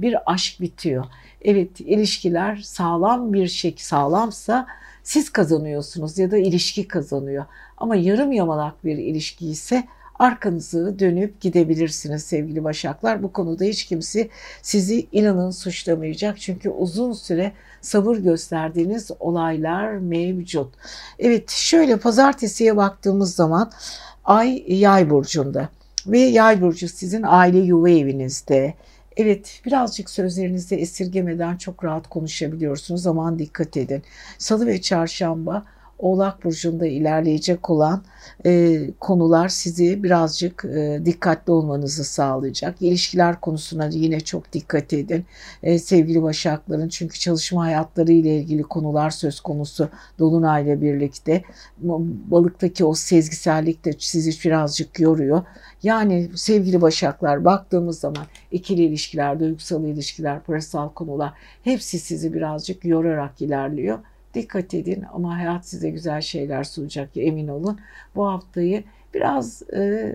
bir aşk bitiyor. Evet ilişkiler sağlam bir şey sağlamsa siz kazanıyorsunuz ya da ilişki kazanıyor. Ama yarım yamalak bir ilişki ise arkanızı dönüp gidebilirsiniz sevgili Başaklar. Bu konuda hiç kimse sizi inanın suçlamayacak. Çünkü uzun süre sabır gösterdiğiniz olaylar mevcut. Evet şöyle pazartesiye baktığımız zaman Ay Yay burcunda ve Yay burcu sizin aile yuva evinizde. Evet birazcık sözlerinizi esirgemeden çok rahat konuşabiliyorsunuz. Zaman dikkat edin. Salı ve çarşamba Oğlak Burcu'nda ilerleyecek olan e, konular sizi birazcık e, dikkatli olmanızı sağlayacak. İlişkiler konusuna yine çok dikkat edin e, sevgili Başakların. Çünkü çalışma hayatları ile ilgili konular söz konusu Dolunay'la birlikte. Balıktaki o sezgisellik de sizi birazcık yoruyor. Yani sevgili Başaklar baktığımız zaman ikili ilişkiler, duygusal ilişkiler, parasal konular hepsi sizi birazcık yorarak ilerliyor. Dikkat edin ama hayat size güzel şeyler sunacak emin olun. Bu haftayı biraz e,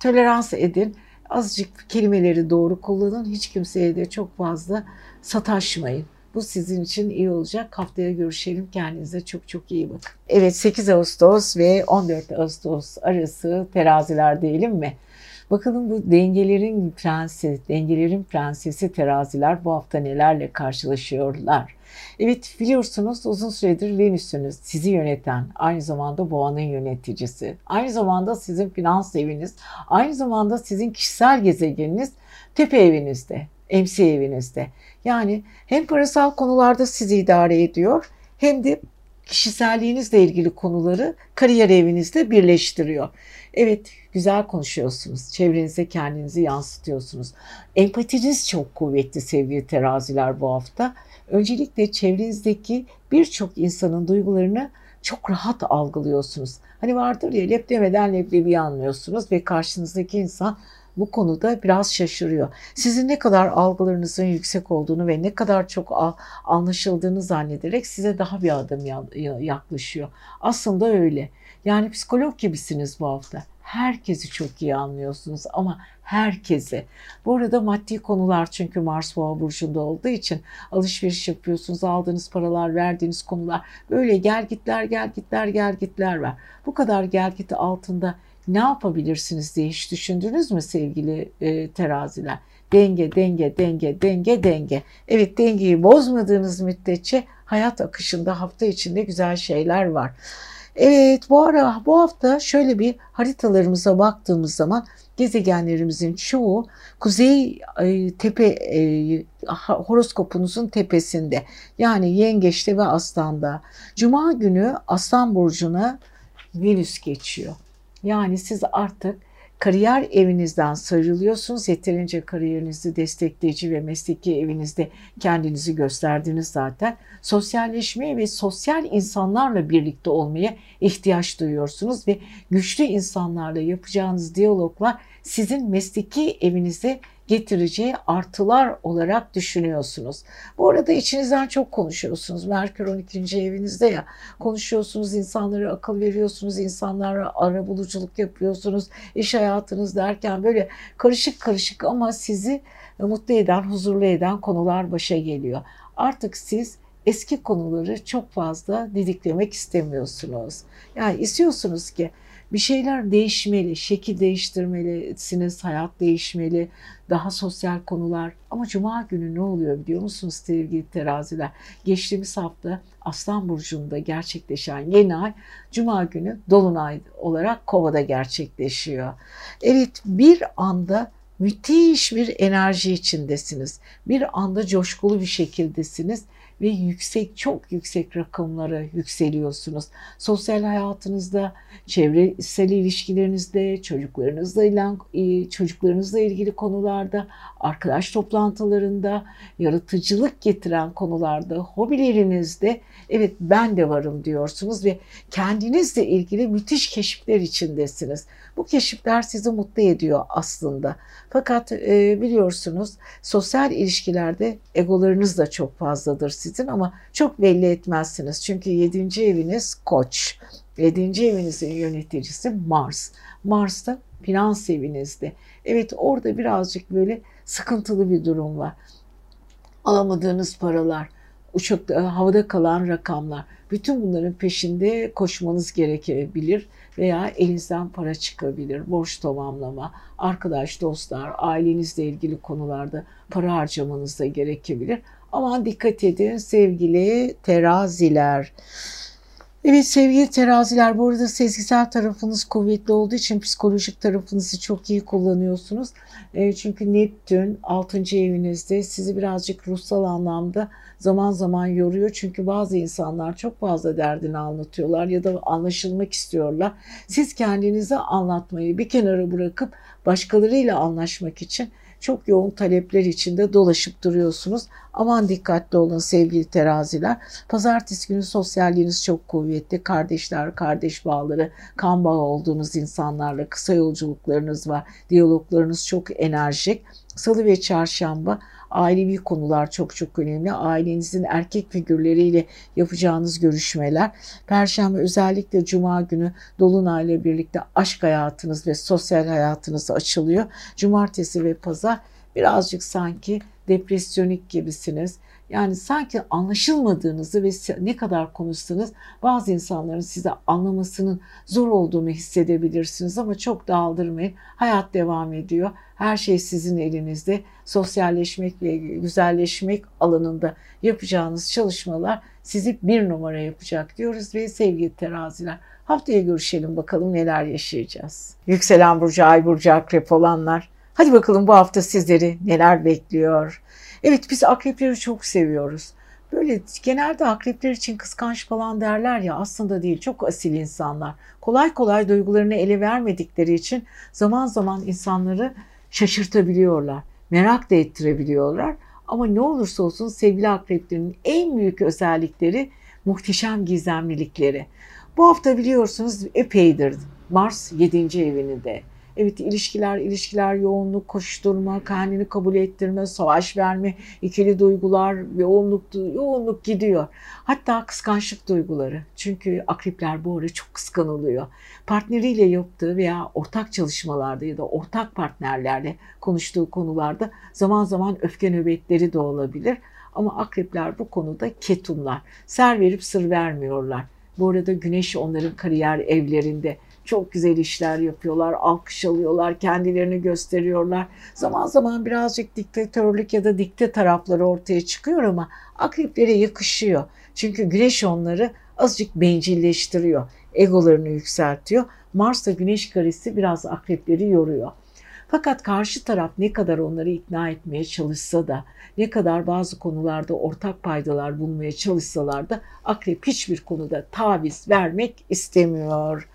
tolerans edin. Azıcık kelimeleri doğru kullanın. Hiç kimseye de çok fazla sataşmayın. Bu sizin için iyi olacak. Haftaya görüşelim. Kendinize çok çok iyi bakın. Evet 8 Ağustos ve 14 Ağustos arası teraziler diyelim mi? Bakalım bu dengelerin prensi, dengelerin prensesi teraziler bu hafta nelerle karşılaşıyorlar? Evet biliyorsunuz uzun süredir Venüs'ünüz sizi yöneten, aynı zamanda boğanın yöneticisi, aynı zamanda sizin finans eviniz, aynı zamanda sizin kişisel gezegeniniz tepe evinizde, emsi evinizde. Yani hem parasal konularda sizi idare ediyor hem de kişiselliğinizle ilgili konuları kariyer evinizde birleştiriyor. Evet güzel konuşuyorsunuz. Çevrenize kendinizi yansıtıyorsunuz. Empatiniz çok kuvvetli sevgili teraziler bu hafta. Öncelikle çevrenizdeki birçok insanın duygularını çok rahat algılıyorsunuz. Hani vardır ya lep demeden leblebi anlıyorsunuz ve karşınızdaki insan bu konuda biraz şaşırıyor. Sizin ne kadar algılarınızın yüksek olduğunu ve ne kadar çok anlaşıldığını zannederek size daha bir adım yaklaşıyor. Aslında öyle. Yani psikolog gibisiniz bu hafta. Herkesi çok iyi anlıyorsunuz ama herkese. Bu arada maddi konular çünkü Mars Boğa burcunda olduğu için alışveriş yapıyorsunuz, aldığınız paralar, verdiğiniz konular böyle gel gitler gel gitler gel gitler var. Bu kadar gel git altında ne yapabilirsiniz diye hiç düşündünüz mü sevgili e, teraziler? Denge, denge, denge, denge, denge. Evet dengeyi bozmadığınız müddetçe hayat akışında hafta içinde güzel şeyler var. Evet bu ara bu hafta şöyle bir haritalarımıza baktığımız zaman gezegenlerimizin çoğu kuzey e, tepe e, horoskopunuzun tepesinde. Yani Yengeç'te ve Aslan'da. Cuma günü Aslan burcuna Venüs geçiyor. Yani siz artık kariyer evinizden sarılıyorsunuz. Yeterince kariyerinizi destekleyici ve mesleki evinizde kendinizi gösterdiniz zaten. Sosyalleşmeye ve sosyal insanlarla birlikte olmaya ihtiyaç duyuyorsunuz ve güçlü insanlarla yapacağınız diyaloglar sizin mesleki evinize getireceği artılar olarak düşünüyorsunuz. Bu arada içinizden çok konuşuyorsunuz. Merkür 12. evinizde ya konuşuyorsunuz, insanlara akıl veriyorsunuz, insanlara ara buluculuk yapıyorsunuz, iş hayatınız derken böyle karışık karışık ama sizi mutlu eden, huzurlu eden konular başa geliyor. Artık siz eski konuları çok fazla didiklemek istemiyorsunuz. Yani istiyorsunuz ki bir şeyler değişmeli, şekil değiştirmelisiniz, hayat değişmeli, daha sosyal konular. Ama cuma günü ne oluyor biliyor musunuz sevgili teraziler? Geçtiğimiz hafta Aslan Burcu'nda gerçekleşen yeni ay cuma günü Dolunay olarak Kova'da gerçekleşiyor. Evet bir anda müthiş bir enerji içindesiniz. Bir anda coşkulu bir şekildesiniz ve yüksek çok yüksek rakamlara yükseliyorsunuz. Sosyal hayatınızda, çevresel ilişkilerinizde, çocuklarınızla ilgili çocuklarınızla ilgili konularda, arkadaş toplantılarında, yaratıcılık getiren konularda, hobilerinizde evet ben de varım diyorsunuz ve kendinizle ilgili müthiş keşifler içindesiniz. Bu keşifler sizi mutlu ediyor aslında. Fakat e, biliyorsunuz sosyal ilişkilerde egolarınız da çok fazladır sizin ama çok belli etmezsiniz. Çünkü 7. eviniz koç. 7. evinizin yöneticisi Mars. Mars da finans evinizde. Evet orada birazcık böyle sıkıntılı bir durum var. Alamadığınız paralar, uçakta havada kalan rakamlar. Bütün bunların peşinde koşmanız gerekebilir veya elinizden para çıkabilir. Borç tamamlama, arkadaş, dostlar, ailenizle ilgili konularda para harcamanız da gerekebilir. Aman dikkat edin sevgili teraziler. Evet sevgili teraziler bu arada sezgisel tarafınız kuvvetli olduğu için psikolojik tarafınızı çok iyi kullanıyorsunuz. E, çünkü Neptün 6. evinizde sizi birazcık ruhsal anlamda zaman zaman yoruyor. Çünkü bazı insanlar çok fazla derdini anlatıyorlar ya da anlaşılmak istiyorlar. Siz kendinize anlatmayı bir kenara bırakıp başkalarıyla anlaşmak için çok yoğun talepler içinde dolaşıp duruyorsunuz. Aman dikkatli olun sevgili teraziler. Pazartesi günü sosyalliğiniz çok kuvvetli. Kardeşler, kardeş bağları, kan bağı olduğunuz insanlarla kısa yolculuklarınız var. Diyaloglarınız çok enerjik. Salı ve çarşamba ailevi konular çok çok önemli. Ailenizin erkek figürleriyle yapacağınız görüşmeler. Perşembe özellikle cuma günü dolunayla birlikte aşk hayatınız ve sosyal hayatınız açılıyor. Cumartesi ve pazar birazcık sanki depresyonik gibisiniz. Yani sanki anlaşılmadığınızı ve ne kadar konuşsanız bazı insanların size anlamasının zor olduğunu hissedebilirsiniz ama çok daldırmayın. Hayat devam ediyor. Her şey sizin elinizde. Sosyalleşmek ve güzelleşmek alanında yapacağınız çalışmalar sizi bir numara yapacak diyoruz ve sevgili teraziler haftaya görüşelim bakalım neler yaşayacağız. Yükselen burcu, ay burcu, akrep olanlar. Hadi bakalım bu hafta sizleri neler bekliyor. Evet biz akrepleri çok seviyoruz. Böyle genelde akrepler için kıskanç falan derler ya aslında değil çok asil insanlar. Kolay kolay duygularını ele vermedikleri için zaman zaman insanları şaşırtabiliyorlar. Merak da ettirebiliyorlar. Ama ne olursa olsun sevgili akreplerin en büyük özellikleri muhteşem gizemlilikleri. Bu hafta biliyorsunuz epeydir Mars 7. evinde. Evet ilişkiler, ilişkiler, yoğunluk, koşturma, kendini kabul ettirme, savaş verme, ikili duygular, yoğunluk, yoğunluk gidiyor. Hatta kıskançlık duyguları. Çünkü akrepler bu ara çok kıskanılıyor. Partneriyle yaptığı veya ortak çalışmalarda ya da ortak partnerlerle konuştuğu konularda zaman zaman öfke nöbetleri de olabilir. Ama akrepler bu konuda ketumlar. Ser verip sır vermiyorlar. Bu arada güneş onların kariyer evlerinde çok güzel işler yapıyorlar, alkış alıyorlar, kendilerini gösteriyorlar. Zaman zaman birazcık diktatörlük ya da dikte tarafları ortaya çıkıyor ama akreplere yakışıyor. Çünkü güneş onları azıcık bencilleştiriyor, egolarını yükseltiyor. Mars'ta güneş karesi biraz akrepleri yoruyor. Fakat karşı taraf ne kadar onları ikna etmeye çalışsa da, ne kadar bazı konularda ortak paydalar bulmaya çalışsalar da akrep hiçbir konuda taviz vermek istemiyor.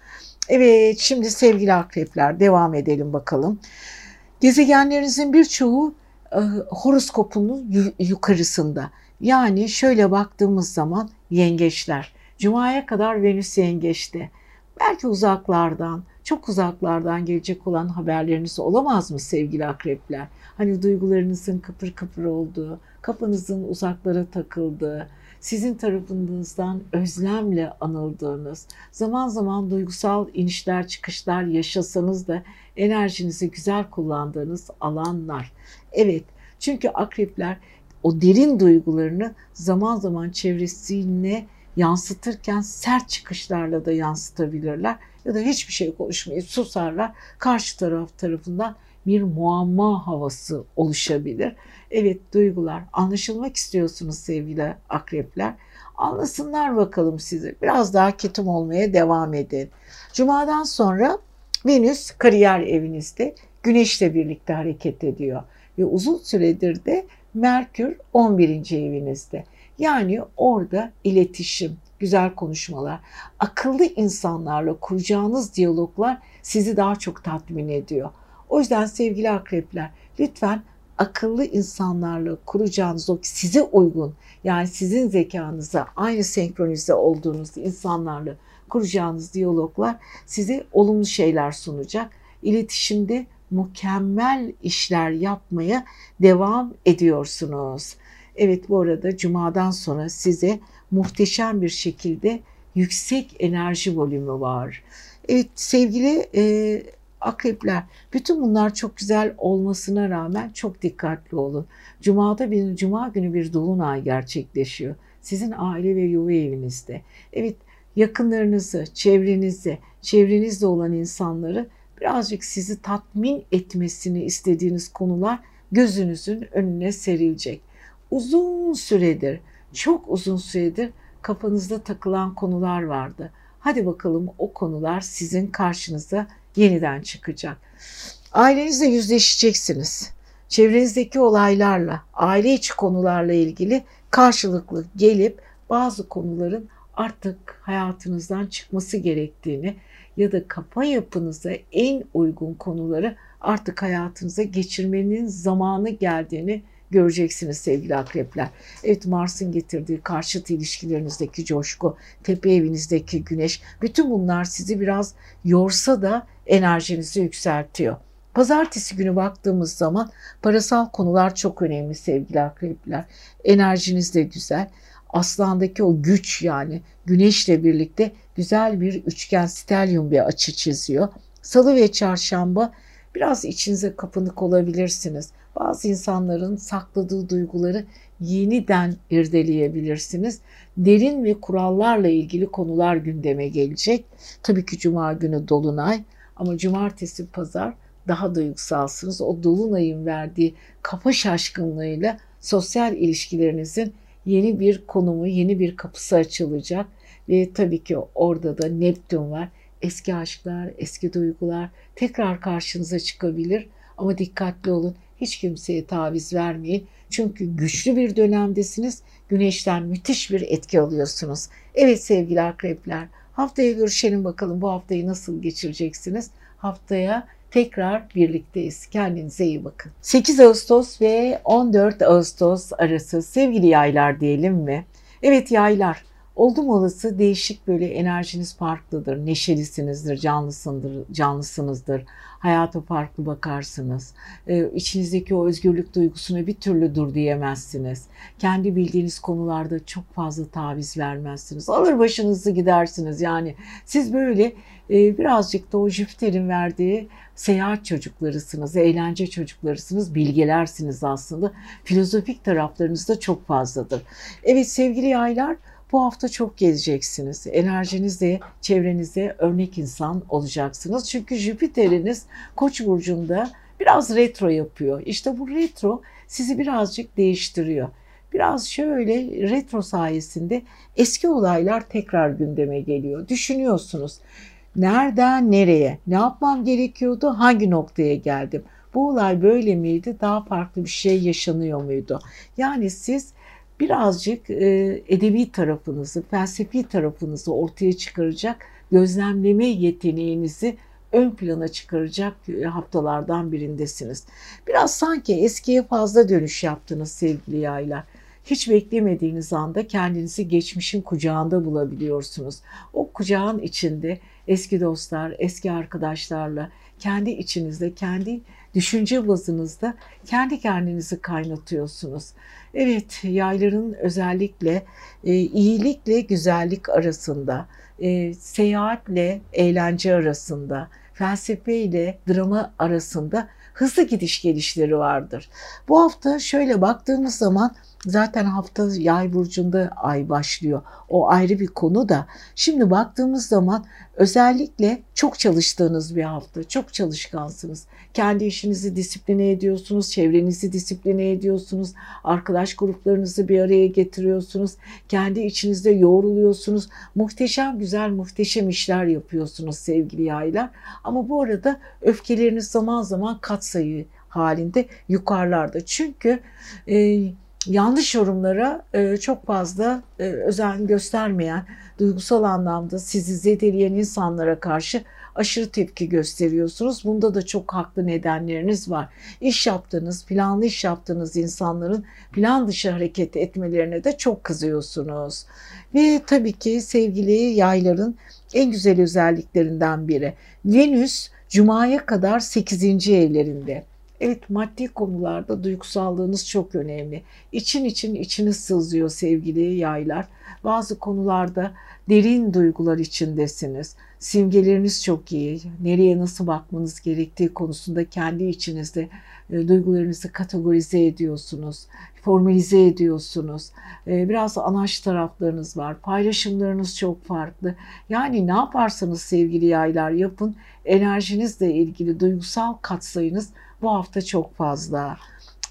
Evet şimdi sevgili akrepler devam edelim bakalım. Gezegenlerinizin birçoğu e, horoskopunun yukarısında. Yani şöyle baktığımız zaman yengeçler. Cuma'ya kadar Venüs yengeçte. Belki uzaklardan, çok uzaklardan gelecek olan haberleriniz olamaz mı sevgili akrepler? Hani duygularınızın kıpır kıpır olduğu, kafanızın uzaklara takıldığı, sizin tarafınızdan özlemle anıldığınız, zaman zaman duygusal inişler çıkışlar yaşasanız da enerjinizi güzel kullandığınız alanlar. Evet, çünkü akrepler o derin duygularını zaman zaman çevresine yansıtırken sert çıkışlarla da yansıtabilirler ya da hiçbir şey konuşmayıp susarlar. Karşı taraf tarafından bir muamma havası oluşabilir. Evet duygular anlaşılmak istiyorsunuz sevgili akrepler. Anlasınlar bakalım sizi. Biraz daha ketum olmaya devam edin. Cuma'dan sonra Venüs kariyer evinizde Güneş'le birlikte hareket ediyor. Ve uzun süredir de Merkür 11. evinizde. Yani orada iletişim, güzel konuşmalar, akıllı insanlarla kuracağınız diyaloglar sizi daha çok tatmin ediyor. O yüzden sevgili akrepler lütfen akıllı insanlarla kuracağınız o size uygun yani sizin zekanıza aynı senkronize olduğunuz insanlarla kuracağınız diyaloglar size olumlu şeyler sunacak. İletişimde mükemmel işler yapmaya devam ediyorsunuz. Evet bu arada cumadan sonra size muhteşem bir şekilde yüksek enerji volümü var. Evet sevgili e, Akrepler, bütün bunlar çok güzel olmasına rağmen çok dikkatli olun. Cuma'da bir cuma günü bir dolunay gerçekleşiyor. Sizin aile ve yuva evinizde. Evet, yakınlarınızı, çevrenizi, çevrenizde olan insanları birazcık sizi tatmin etmesini istediğiniz konular gözünüzün önüne serilecek. Uzun süredir, çok uzun süredir kafanızda takılan konular vardı. Hadi bakalım o konular sizin karşınıza yeniden çıkacak. Ailenizle yüzleşeceksiniz. Çevrenizdeki olaylarla, aile içi konularla ilgili karşılıklı gelip bazı konuların artık hayatınızdan çıkması gerektiğini ya da kafa yapınıza en uygun konuları artık hayatınıza geçirmenin zamanı geldiğini göreceksiniz sevgili akrepler. Evet Mars'ın getirdiği karşıt ilişkilerinizdeki coşku, tepe evinizdeki güneş bütün bunlar sizi biraz yorsa da enerjinizi yükseltiyor. Pazartesi günü baktığımız zaman parasal konular çok önemli sevgili akrepler. Enerjiniz de güzel. Aslandaki o güç yani güneşle birlikte güzel bir üçgen stelyum bir açı çiziyor. Salı ve çarşamba biraz içinize kapınık olabilirsiniz. Bazı insanların sakladığı duyguları yeniden irdeleyebilirsiniz. Derin ve kurallarla ilgili konular gündeme gelecek. Tabii ki cuma günü dolunay ama cumartesi pazar daha duygusalsınız. O dolunayın verdiği kafa şaşkınlığıyla sosyal ilişkilerinizin yeni bir konumu, yeni bir kapısı açılacak. Ve tabii ki orada da Neptün var. Eski aşklar, eski duygular tekrar karşınıza çıkabilir. Ama dikkatli olun. Hiç kimseye taviz vermeyin. Çünkü güçlü bir dönemdesiniz. Güneşten müthiş bir etki alıyorsunuz. Evet sevgili akrepler. Haftaya görüşelim bakalım bu haftayı nasıl geçireceksiniz. Haftaya tekrar birlikteyiz. Kendinize iyi bakın. 8 Ağustos ve 14 Ağustos arası sevgili yaylar diyelim mi? Evet yaylar. Oldum olası değişik böyle enerjiniz farklıdır. Neşelisinizdir, canlısındır, canlısınızdır. Hayata farklı bakarsınız. Ee, içinizdeki o özgürlük duygusuna bir türlü dur diyemezsiniz. Kendi bildiğiniz konularda çok fazla taviz vermezsiniz. Alır başınızı gidersiniz. Yani siz böyle e, birazcık da o Jüpiter'in verdiği seyahat çocuklarısınız, eğlence çocuklarısınız, bilgelersiniz aslında. Filozofik taraflarınız da çok fazladır. Evet sevgili yaylar bu hafta çok gezeceksiniz. Enerjinizde, çevrenizde örnek insan olacaksınız. Çünkü Jüpiter'iniz Koç burcunda biraz retro yapıyor. İşte bu retro sizi birazcık değiştiriyor. Biraz şöyle retro sayesinde eski olaylar tekrar gündeme geliyor. Düşünüyorsunuz. Nereden nereye? Ne yapmam gerekiyordu? Hangi noktaya geldim? Bu olay böyle miydi? Daha farklı bir şey yaşanıyor muydu? Yani siz birazcık e, edebi tarafınızı, felsefi tarafınızı ortaya çıkaracak gözlemleme yeteneğinizi ön plana çıkaracak haftalardan birindesiniz. Biraz sanki eskiye fazla dönüş yaptınız sevgili yaylar. Hiç beklemediğiniz anda kendinizi geçmişin kucağında bulabiliyorsunuz. O kucağın içinde eski dostlar, eski arkadaşlarla, kendi içinizde, kendi düşünce bazınızda kendi kendinizi kaynatıyorsunuz. Evet, yayların özellikle e, iyilikle güzellik arasında, e, seyahatle eğlence arasında, felsefe ile drama arasında hızlı gidiş gelişleri vardır. Bu hafta şöyle baktığımız zaman Zaten hafta yay burcunda ay başlıyor. O ayrı bir konu da. Şimdi baktığımız zaman özellikle çok çalıştığınız bir hafta. Çok çalışkansınız. Kendi işinizi disipline ediyorsunuz. Çevrenizi disipline ediyorsunuz. Arkadaş gruplarınızı bir araya getiriyorsunuz. Kendi içinizde yoğruluyorsunuz. Muhteşem güzel muhteşem işler yapıyorsunuz sevgili yaylar. Ama bu arada öfkeleriniz zaman zaman katsayı halinde yukarılarda. Çünkü e, yanlış yorumlara e, çok fazla e, özen göstermeyen, duygusal anlamda sizi zedeleyen insanlara karşı aşırı tepki gösteriyorsunuz. Bunda da çok haklı nedenleriniz var. İş yaptığınız, planlı iş yaptığınız insanların plan dışı hareket etmelerine de çok kızıyorsunuz. Ve tabii ki sevgili yayların en güzel özelliklerinden biri. Venüs Cuma'ya kadar 8. evlerinde. Evet maddi konularda duygusallığınız çok önemli. İçin için içiniz sızıyor sevgili yaylar. Bazı konularda derin duygular içindesiniz. Simgeleriniz çok iyi. Nereye nasıl bakmanız gerektiği konusunda kendi içinizde e, duygularınızı kategorize ediyorsunuz, formalize ediyorsunuz. E, biraz anaç taraflarınız var. Paylaşımlarınız çok farklı. Yani ne yaparsanız sevgili yaylar yapın enerjinizle ilgili duygusal katsayınız bu hafta çok fazla.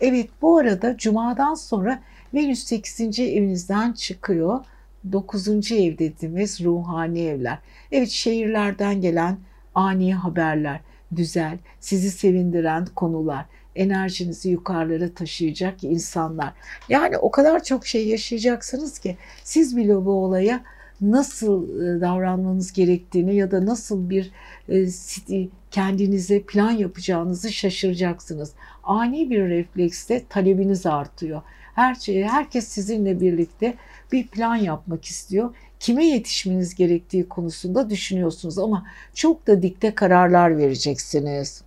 Evet bu arada cumadan sonra Venüs 8. evinizden çıkıyor. 9. ev dediğimiz ruhani evler. Evet şehirlerden gelen ani haberler, güzel, sizi sevindiren konular, enerjinizi yukarılara taşıyacak insanlar. Yani o kadar çok şey yaşayacaksınız ki siz bile bu olaya nasıl e, davranmanız gerektiğini ya da nasıl bir e, kendinize plan yapacağınızı şaşıracaksınız. Ani bir refleksle talebiniz artıyor. Her şey, herkes sizinle birlikte bir plan yapmak istiyor. Kime yetişmeniz gerektiği konusunda düşünüyorsunuz ama çok da dikte kararlar vereceksiniz.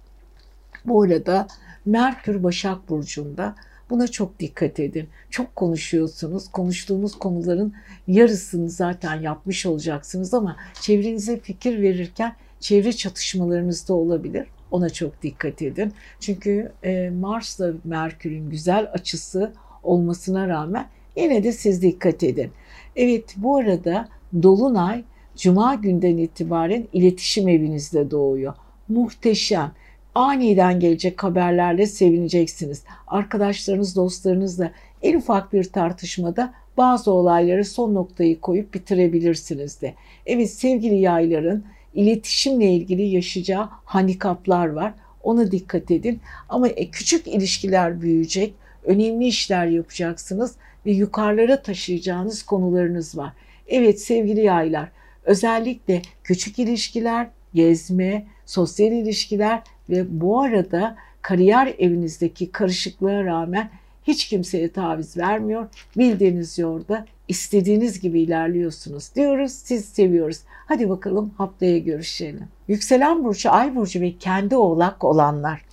Bu arada Merkür Başak Burcu'nda Buna çok dikkat edin. Çok konuşuyorsunuz. Konuştuğunuz konuların yarısını zaten yapmış olacaksınız ama çevrenize fikir verirken çevre çatışmalarınız da olabilir. Ona çok dikkat edin. Çünkü e, Mars'la Merkür'ün güzel açısı olmasına rağmen yine de siz dikkat edin. Evet bu arada Dolunay Cuma günden itibaren iletişim evinizde doğuyor. Muhteşem aniden gelecek haberlerle sevineceksiniz. Arkadaşlarınız, dostlarınızla en ufak bir tartışmada bazı olayları son noktayı koyup bitirebilirsiniz de. Evet sevgili yayların iletişimle ilgili yaşayacağı handikaplar var. Ona dikkat edin. Ama e, küçük ilişkiler büyüyecek. Önemli işler yapacaksınız ve yukarılara taşıyacağınız konularınız var. Evet sevgili yaylar özellikle küçük ilişkiler, gezme, sosyal ilişkiler ve bu arada kariyer evinizdeki karışıklığa rağmen hiç kimseye taviz vermiyor. Bildiğiniz yolda istediğiniz gibi ilerliyorsunuz diyoruz. Siz seviyoruz. Hadi bakalım haftaya görüşelim. Yükselen burcu, ay burcu ve kendi oğlak olanlar.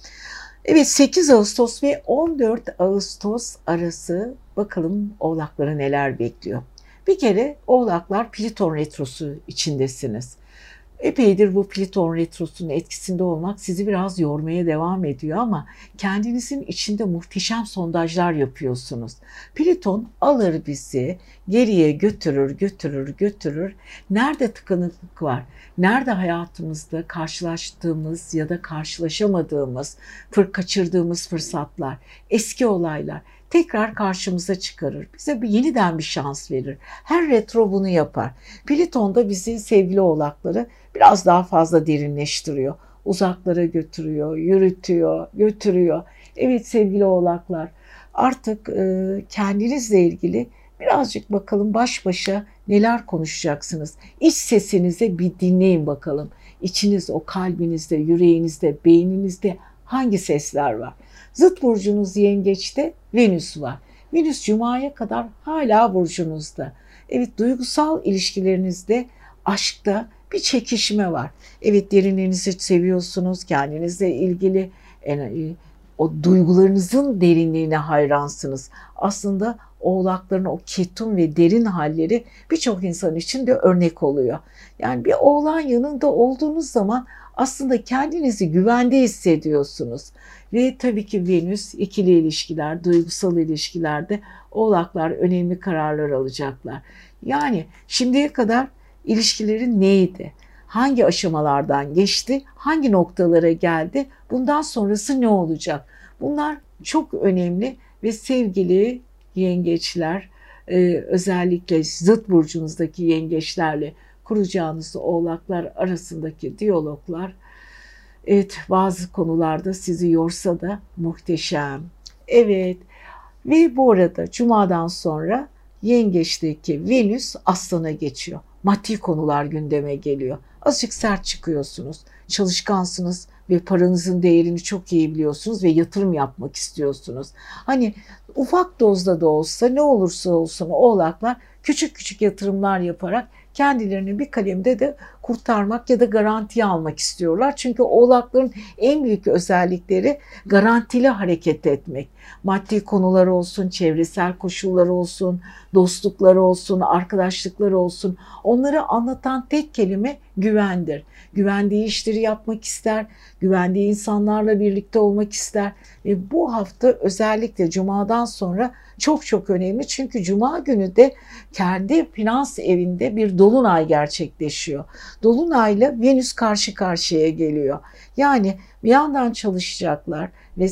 Evet 8 Ağustos ve 14 Ağustos arası bakalım oğlakları neler bekliyor. Bir kere oğlaklar Pliton retrosu içindesiniz. Epeydir bu Pliton retrosunun etkisinde olmak sizi biraz yormaya devam ediyor ama kendinizin içinde muhteşem sondajlar yapıyorsunuz. Pliton alır bizi geriye götürür, götürür, götürür. Nerede tıkanıklık var? Nerede hayatımızda karşılaştığımız ya da karşılaşamadığımız, kaçırdığımız fırsatlar, eski olaylar tekrar karşımıza çıkarır. Bize bir yeniden bir şans verir. Her retro bunu yapar. Pliton da bizi sevgili oğlakları biraz daha fazla derinleştiriyor. Uzaklara götürüyor, yürütüyor, götürüyor. Evet sevgili oğlaklar artık e, kendinizle ilgili birazcık bakalım baş başa neler konuşacaksınız. İç sesinize bir dinleyin bakalım. İçiniz o kalbinizde, yüreğinizde, beyninizde hangi sesler var? Zıt burcunuz yengeçte Venüs var. Venüs Cuma'ya kadar hala burcunuzda. Evet duygusal ilişkilerinizde, aşkta bir çekişme var. Evet derinliğinizi seviyorsunuz, kendinizle ilgili e, o duygularınızın derinliğine hayransınız. Aslında oğlakların o ketum ve derin halleri birçok insan için de örnek oluyor. Yani bir oğlan yanında olduğunuz zaman aslında kendinizi güvende hissediyorsunuz. Ve tabii ki Venüs ikili ilişkiler, duygusal ilişkilerde oğlaklar önemli kararlar alacaklar. Yani şimdiye kadar ilişkilerin neydi? Hangi aşamalardan geçti? Hangi noktalara geldi? Bundan sonrası ne olacak? Bunlar çok önemli ve sevgili yengeçler e, özellikle zıt burcunuzdaki yengeçlerle kuracağınız oğlaklar arasındaki diyaloglar evet bazı konularda sizi yorsa da muhteşem. Evet ve bu arada cumadan sonra yengeçteki Venüs aslana geçiyor. Maddi konular gündeme geliyor. Azıcık sert çıkıyorsunuz. Çalışkansınız ve paranızın değerini çok iyi biliyorsunuz ve yatırım yapmak istiyorsunuz. Hani ufak dozda da olsa ne olursa olsun oğlaklar küçük küçük yatırımlar yaparak kendilerini bir kalemde de kurtarmak ya da garantiye almak istiyorlar. Çünkü oğlakların en büyük özellikleri garantili hareket etmek. Maddi konular olsun, çevresel koşullar olsun, dostluklar olsun, arkadaşlıklar olsun. Onları anlatan tek kelime güvendir. Güvendiği işleri yapmak ister, güvendiği insanlarla birlikte olmak ister. Ve bu hafta özellikle Cuma'dan sonra çok çok önemli. Çünkü Cuma günü de kendi finans evinde bir dolunay gerçekleşiyor. Dolunayla Venüs karşı karşıya geliyor. Yani bir yandan çalışacaklar ve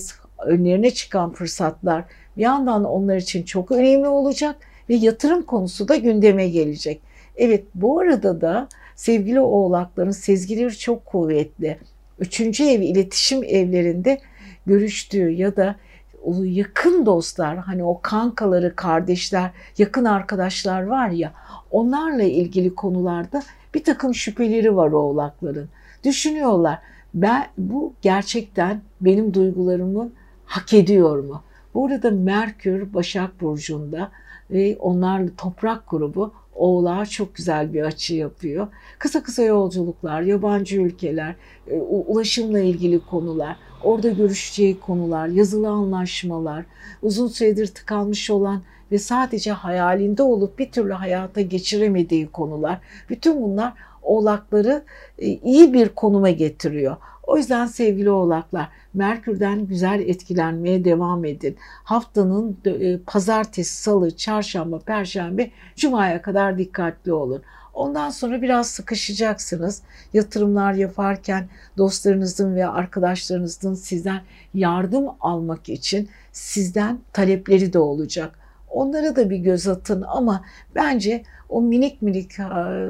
önlerine çıkan fırsatlar bir yandan onlar için çok önemli olacak ve yatırım konusu da gündeme gelecek. Evet bu arada da sevgili oğlakların sezgileri çok kuvvetli. Üçüncü ev iletişim evlerinde görüştüğü ya da o yakın dostlar hani o kankaları, kardeşler, yakın arkadaşlar var ya onlarla ilgili konularda bir takım şüpheleri var oğlakların. Düşünüyorlar ben bu gerçekten benim duygularımı hak ediyor mu? Burada Merkür Başak Burcu'nda ve onlarla toprak grubu Oğlağa çok güzel bir açı yapıyor. Kısa kısa yolculuklar, yabancı ülkeler, e, ulaşımla ilgili konular, orada görüşeceği konular, yazılı anlaşmalar, uzun süredir tıkanmış olan ve sadece hayalinde olup bir türlü hayata geçiremediği konular. Bütün bunlar oğlakları e, iyi bir konuma getiriyor. O yüzden sevgili oğlaklar Merkür'den güzel etkilenmeye devam edin. Haftanın e, pazartesi, salı, çarşamba, perşembe, cumaya kadar dikkatli olun. Ondan sonra biraz sıkışacaksınız. Yatırımlar yaparken dostlarınızın ve arkadaşlarınızın sizden yardım almak için sizden talepleri de olacak. Onlara da bir göz atın ama bence o minik minik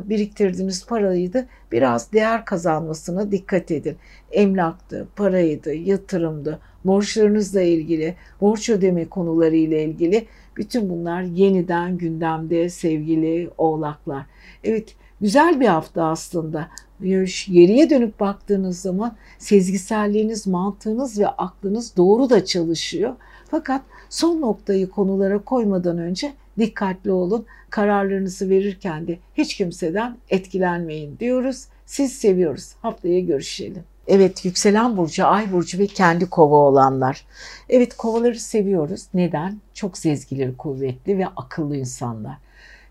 biriktirdiğiniz parayı da biraz değer kazanmasına dikkat edin. Emlaktı, paraydı, yatırımdı, borçlarınızla ilgili, borç ödeme konuları ile ilgili bütün bunlar yeniden gündemde sevgili oğlaklar. Evet güzel bir hafta aslında. Geriye dönüp baktığınız zaman sezgiselliğiniz, mantığınız ve aklınız doğru da çalışıyor. Fakat son noktayı konulara koymadan önce dikkatli olun. Kararlarınızı verirken de hiç kimseden etkilenmeyin diyoruz. Siz seviyoruz. Haftaya görüşelim. Evet yükselen burcu, ay burcu ve kendi kova olanlar. Evet kovaları seviyoruz. Neden? Çok sezgileri kuvvetli ve akıllı insanlar.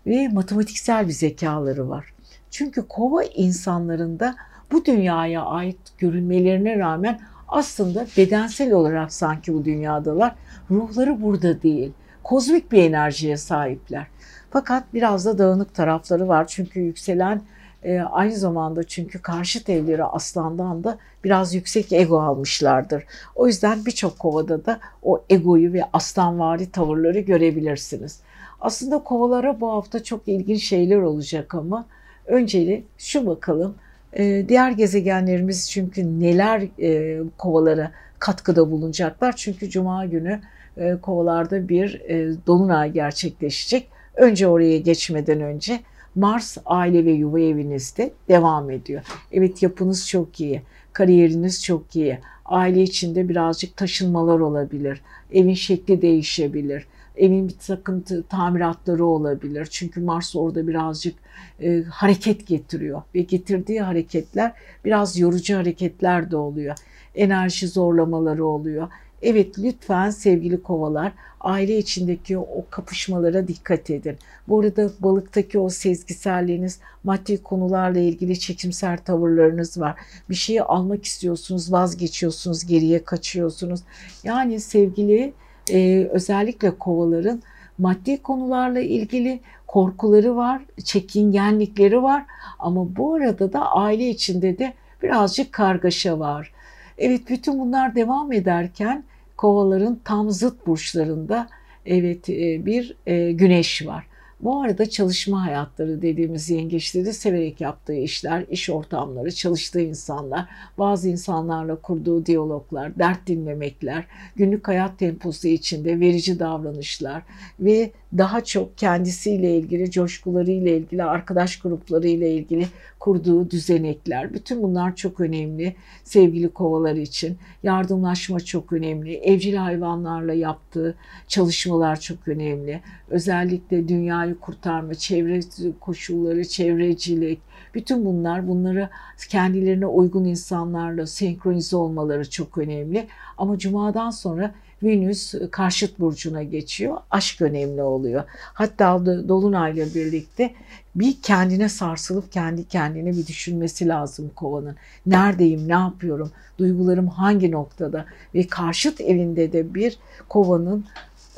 Ve matematiksel bir zekaları var. Çünkü kova insanlarında bu dünyaya ait görünmelerine rağmen aslında bedensel olarak sanki bu dünyadalar. Ruhları burada değil. Kozmik bir enerjiye sahipler. Fakat biraz da dağınık tarafları var. Çünkü yükselen e, aynı zamanda çünkü karşıt evleri aslandan da biraz yüksek ego almışlardır. O yüzden birçok kovada da o egoyu ve aslanvari tavırları görebilirsiniz. Aslında kovalara bu hafta çok ilginç şeyler olacak ama önceli şu bakalım e, diğer gezegenlerimiz çünkü neler e, kovalara katkıda bulunacaklar. Çünkü cuma günü e, kovalarda bir e, dolunay gerçekleşecek. Önce oraya geçmeden önce Mars aile ve yuva evinizde devam ediyor. Evet yapınız çok iyi, kariyeriniz çok iyi. Aile içinde birazcık taşınmalar olabilir. Evin şekli değişebilir. Evin bir takım tamiratları olabilir. Çünkü Mars orada birazcık e, hareket getiriyor ve getirdiği hareketler biraz yorucu hareketler de oluyor. Enerji zorlamaları oluyor. Evet lütfen sevgili kovalar aile içindeki o kapışmalara dikkat edin. Bu arada balıktaki o sezgiselliğiniz, maddi konularla ilgili çekimser tavırlarınız var. Bir şeyi almak istiyorsunuz, vazgeçiyorsunuz, geriye kaçıyorsunuz. Yani sevgili e, özellikle kovaların maddi konularla ilgili korkuları var, çekingenlikleri var ama bu arada da aile içinde de birazcık kargaşa var. Evet bütün bunlar devam ederken kovaların tam zıt burçlarında evet e, bir e, güneş var. Bu arada çalışma hayatları dediğimiz yengeçleri severek yaptığı işler, iş ortamları, çalıştığı insanlar, bazı insanlarla kurduğu diyaloglar, dert dinlemekler, günlük hayat temposu içinde verici davranışlar ve daha çok kendisiyle ilgili, coşkularıyla ilgili, arkadaş gruplarıyla ilgili kurduğu düzenekler. Bütün bunlar çok önemli sevgili kovalar için. Yardımlaşma çok önemli. Evcil hayvanlarla yaptığı çalışmalar çok önemli. Özellikle dünyayı kurtarma, çevre koşulları, çevrecilik, bütün bunlar bunları kendilerine uygun insanlarla senkronize olmaları çok önemli. Ama cumadan sonra Venüs karşıt burcuna geçiyor. Aşk önemli oluyor. Hatta Dolunay'la birlikte bir kendine sarsılıp kendi kendine bir düşünmesi lazım kovanın. Neredeyim, ne yapıyorum, duygularım hangi noktada ve karşıt evinde de bir kovanın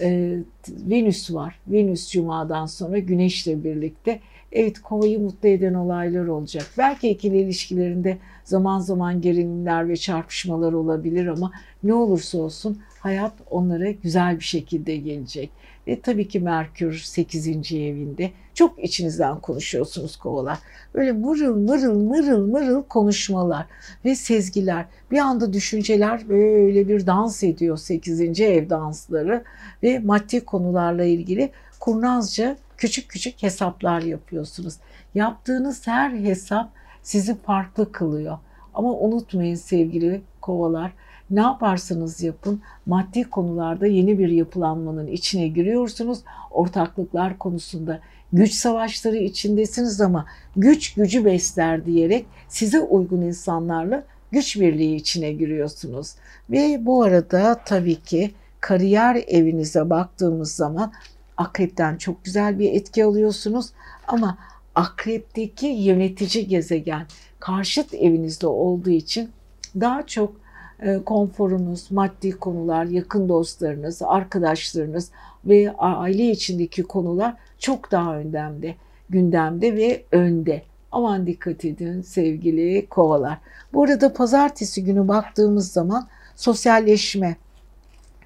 e, Venüs var. Venüs Cuma'dan sonra Güneş'le birlikte evet kovayı mutlu eden olaylar olacak. Belki ikili ilişkilerinde zaman zaman gerilimler ve çarpışmalar olabilir ama ne olursa olsun hayat onlara güzel bir şekilde gelecek. Ve tabii ki Merkür 8. evinde çok içinizden konuşuyorsunuz kovalar. Böyle mırıl mırıl mırıl mırıl konuşmalar ve sezgiler. Bir anda düşünceler böyle bir dans ediyor 8. ev dansları ve maddi konularla ilgili kurnazca küçük küçük hesaplar yapıyorsunuz. Yaptığınız her hesap sizi farklı kılıyor. Ama unutmayın sevgili kovalar ne yaparsanız yapın maddi konularda yeni bir yapılanmanın içine giriyorsunuz. Ortaklıklar konusunda güç savaşları içindesiniz ama güç gücü besler diyerek size uygun insanlarla güç birliği içine giriyorsunuz. Ve bu arada tabii ki kariyer evinize baktığımız zaman akrepten çok güzel bir etki alıyorsunuz ama akrepteki yönetici gezegen karşıt evinizde olduğu için daha çok konforunuz, maddi konular, yakın dostlarınız, arkadaşlarınız ve aile içindeki konular çok daha öndemde, gündemde ve önde. Aman dikkat edin sevgili kovalar. Bu arada pazartesi günü baktığımız zaman sosyalleşme,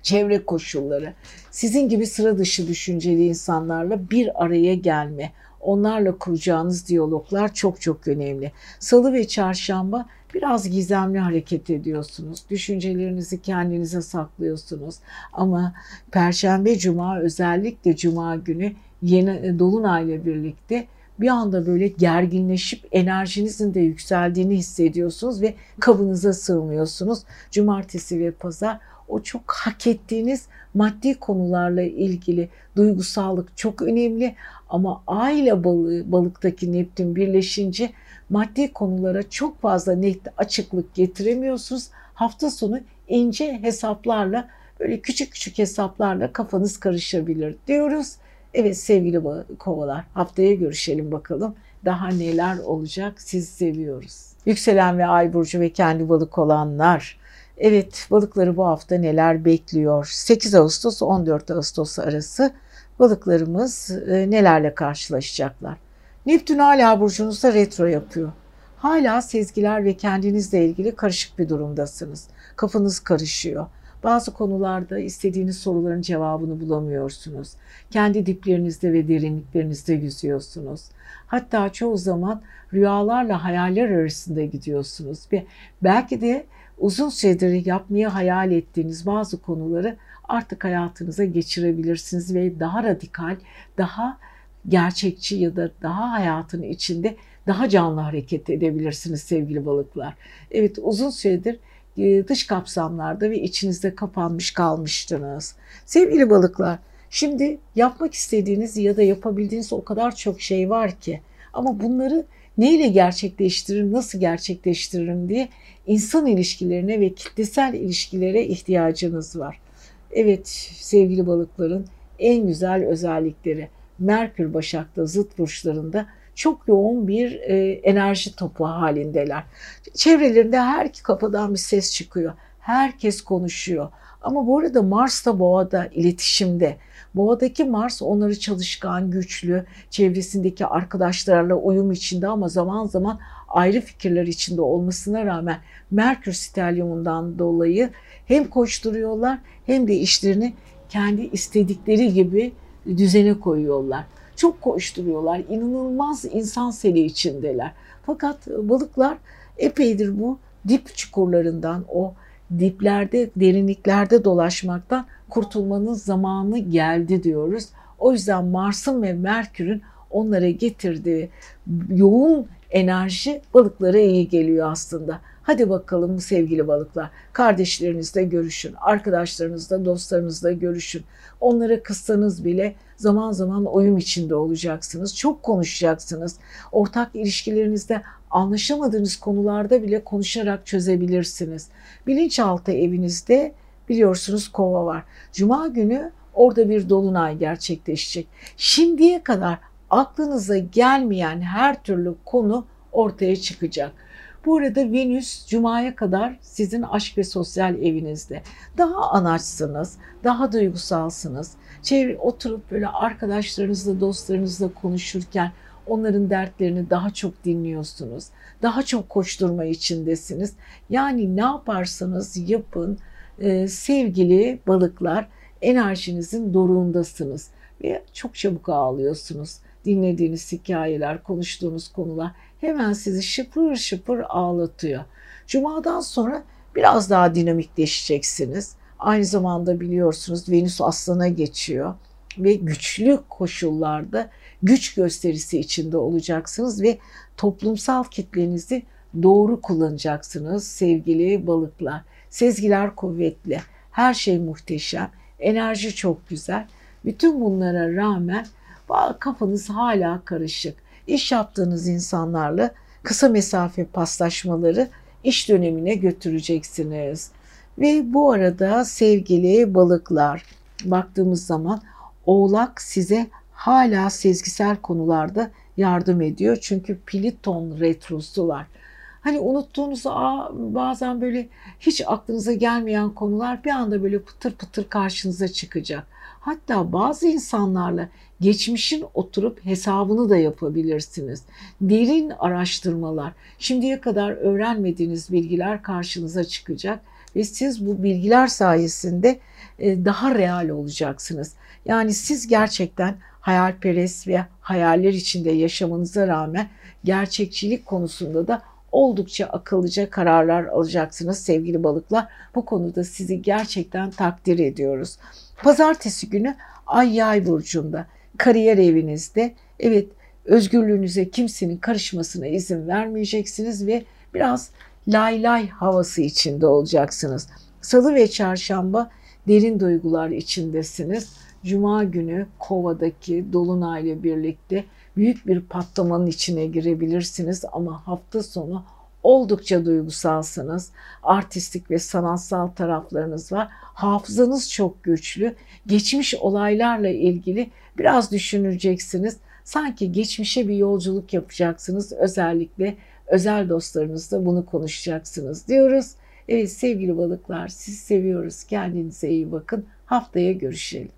çevre koşulları, sizin gibi sıra dışı düşünceli insanlarla bir araya gelme, onlarla kuracağınız diyaloglar çok çok önemli. Salı ve çarşamba biraz gizemli hareket ediyorsunuz. Düşüncelerinizi kendinize saklıyorsunuz. Ama perşembe, cuma özellikle cuma günü yeni e, dolunayla birlikte bir anda böyle gerginleşip enerjinizin de yükseldiğini hissediyorsunuz ve kabınıza sığmıyorsunuz. Cumartesi ve pazar o çok hak ettiğiniz maddi konularla ilgili duygusallık çok önemli ama aile balığı, balıktaki Neptün birleşince maddi konulara çok fazla net açıklık getiremiyorsunuz. Hafta sonu ince hesaplarla böyle küçük küçük hesaplarla kafanız karışabilir diyoruz. Evet sevgili kovalar haftaya görüşelim bakalım. Daha neler olacak siz seviyoruz. Yükselen ve ay burcu ve kendi balık olanlar. Evet balıkları bu hafta neler bekliyor? 8 Ağustos 14 Ağustos arası balıklarımız e, nelerle karşılaşacaklar? Neptün hala burcunuzda retro yapıyor. Hala sezgiler ve kendinizle ilgili karışık bir durumdasınız. Kafanız karışıyor. Bazı konularda istediğiniz soruların cevabını bulamıyorsunuz. Kendi diplerinizde ve derinliklerinizde yüzüyorsunuz. Hatta çoğu zaman rüyalarla hayaller arasında gidiyorsunuz ve belki de uzun süredir yapmaya hayal ettiğiniz bazı konuları artık hayatınıza geçirebilirsiniz ve daha radikal, daha gerçekçi ya da daha hayatın içinde daha canlı hareket edebilirsiniz sevgili balıklar. Evet uzun süredir e, dış kapsamlarda ve içinizde kapanmış kalmıştınız. Sevgili balıklar, şimdi yapmak istediğiniz ya da yapabildiğiniz o kadar çok şey var ki ama bunları neyle gerçekleştiririm, nasıl gerçekleştiririm diye insan ilişkilerine ve kitlesel ilişkilere ihtiyacınız var. Evet sevgili balıkların en güzel özellikleri Merkür Başak'ta zıt burçlarında çok yoğun bir e, enerji topu halindeler. Çevrelerinde her iki kapıdan bir ses çıkıyor. Herkes konuşuyor. Ama bu arada Mars da Boğa'da iletişimde. Boğa'daki Mars onları çalışkan, güçlü, çevresindeki arkadaşlarla uyum içinde ama zaman zaman ayrı fikirler içinde olmasına rağmen Merkür stelyumundan dolayı hem koşturuyorlar hem de işlerini kendi istedikleri gibi düzene koyuyorlar. Çok koşturuyorlar. İnanılmaz insan seli içindeler. Fakat balıklar epeydir bu dip çukurlarından, o diplerde, derinliklerde dolaşmaktan kurtulmanın zamanı geldi diyoruz. O yüzden Mars'ın ve Merkür'ün onlara getirdiği yoğun enerji balıklara iyi geliyor aslında. Hadi bakalım sevgili balıklar. Kardeşlerinizle görüşün, arkadaşlarınızla, dostlarınızla görüşün. Onlara kıssanız bile zaman zaman oyun içinde olacaksınız. Çok konuşacaksınız. Ortak ilişkilerinizde anlaşamadığınız konularda bile konuşarak çözebilirsiniz. Bilinçaltı evinizde biliyorsunuz kova var. Cuma günü orada bir dolunay gerçekleşecek. Şimdiye kadar aklınıza gelmeyen her türlü konu ortaya çıkacak. Bu arada Venüs Cuma'ya kadar sizin aşk ve sosyal evinizde. Daha anaçsınız, daha duygusalsınız. Çevre, oturup böyle arkadaşlarınızla, dostlarınızla konuşurken onların dertlerini daha çok dinliyorsunuz. Daha çok koşturma içindesiniz. Yani ne yaparsanız yapın e, sevgili balıklar enerjinizin doruğundasınız ve çok çabuk ağlıyorsunuz. Dinlediğiniz hikayeler, konuştuğunuz konular hemen sizi şıpır şıpır ağlatıyor. Cuma'dan sonra biraz daha dinamikleşeceksiniz. Aynı zamanda biliyorsunuz Venüs Aslan'a geçiyor ve güçlü koşullarda güç gösterisi içinde olacaksınız ve toplumsal kitlenizi doğru kullanacaksınız sevgili balıklar. Sezgiler kuvvetli, her şey muhteşem, enerji çok güzel. Bütün bunlara rağmen kafanız hala karışık iş yaptığınız insanlarla kısa mesafe paslaşmaları iş dönemine götüreceksiniz. Ve bu arada sevgili balıklar baktığımız zaman Oğlak size hala sezgisel konularda yardım ediyor. Çünkü Pliton retrosu var. Hani unuttuğunuz bazen böyle hiç aklınıza gelmeyen konular bir anda böyle pıtır pıtır karşınıza çıkacak. Hatta bazı insanlarla geçmişin oturup hesabını da yapabilirsiniz. Derin araştırmalar, şimdiye kadar öğrenmediğiniz bilgiler karşınıza çıkacak ve siz bu bilgiler sayesinde e, daha real olacaksınız. Yani siz gerçekten hayalperest ve hayaller içinde yaşamanıza rağmen gerçekçilik konusunda da oldukça akıllıca kararlar alacaksınız sevgili balıklar. Bu konuda sizi gerçekten takdir ediyoruz. Pazartesi günü Ay Yay burcunda, kariyer evinizde. Evet, özgürlüğünüze kimsenin karışmasına izin vermeyeceksiniz ve biraz lay lay havası içinde olacaksınız. Salı ve çarşamba derin duygular içindesiniz. Cuma günü Kova'daki Dolunay'la birlikte büyük bir patlamanın içine girebilirsiniz ama hafta sonu oldukça duygusalsınız. Artistik ve sanatsal taraflarınız var. Hafızanız çok güçlü. Geçmiş olaylarla ilgili biraz düşüneceksiniz. Sanki geçmişe bir yolculuk yapacaksınız. Özellikle özel dostlarınızla bunu konuşacaksınız diyoruz. Evet sevgili balıklar sizi seviyoruz. Kendinize iyi bakın. Haftaya görüşelim.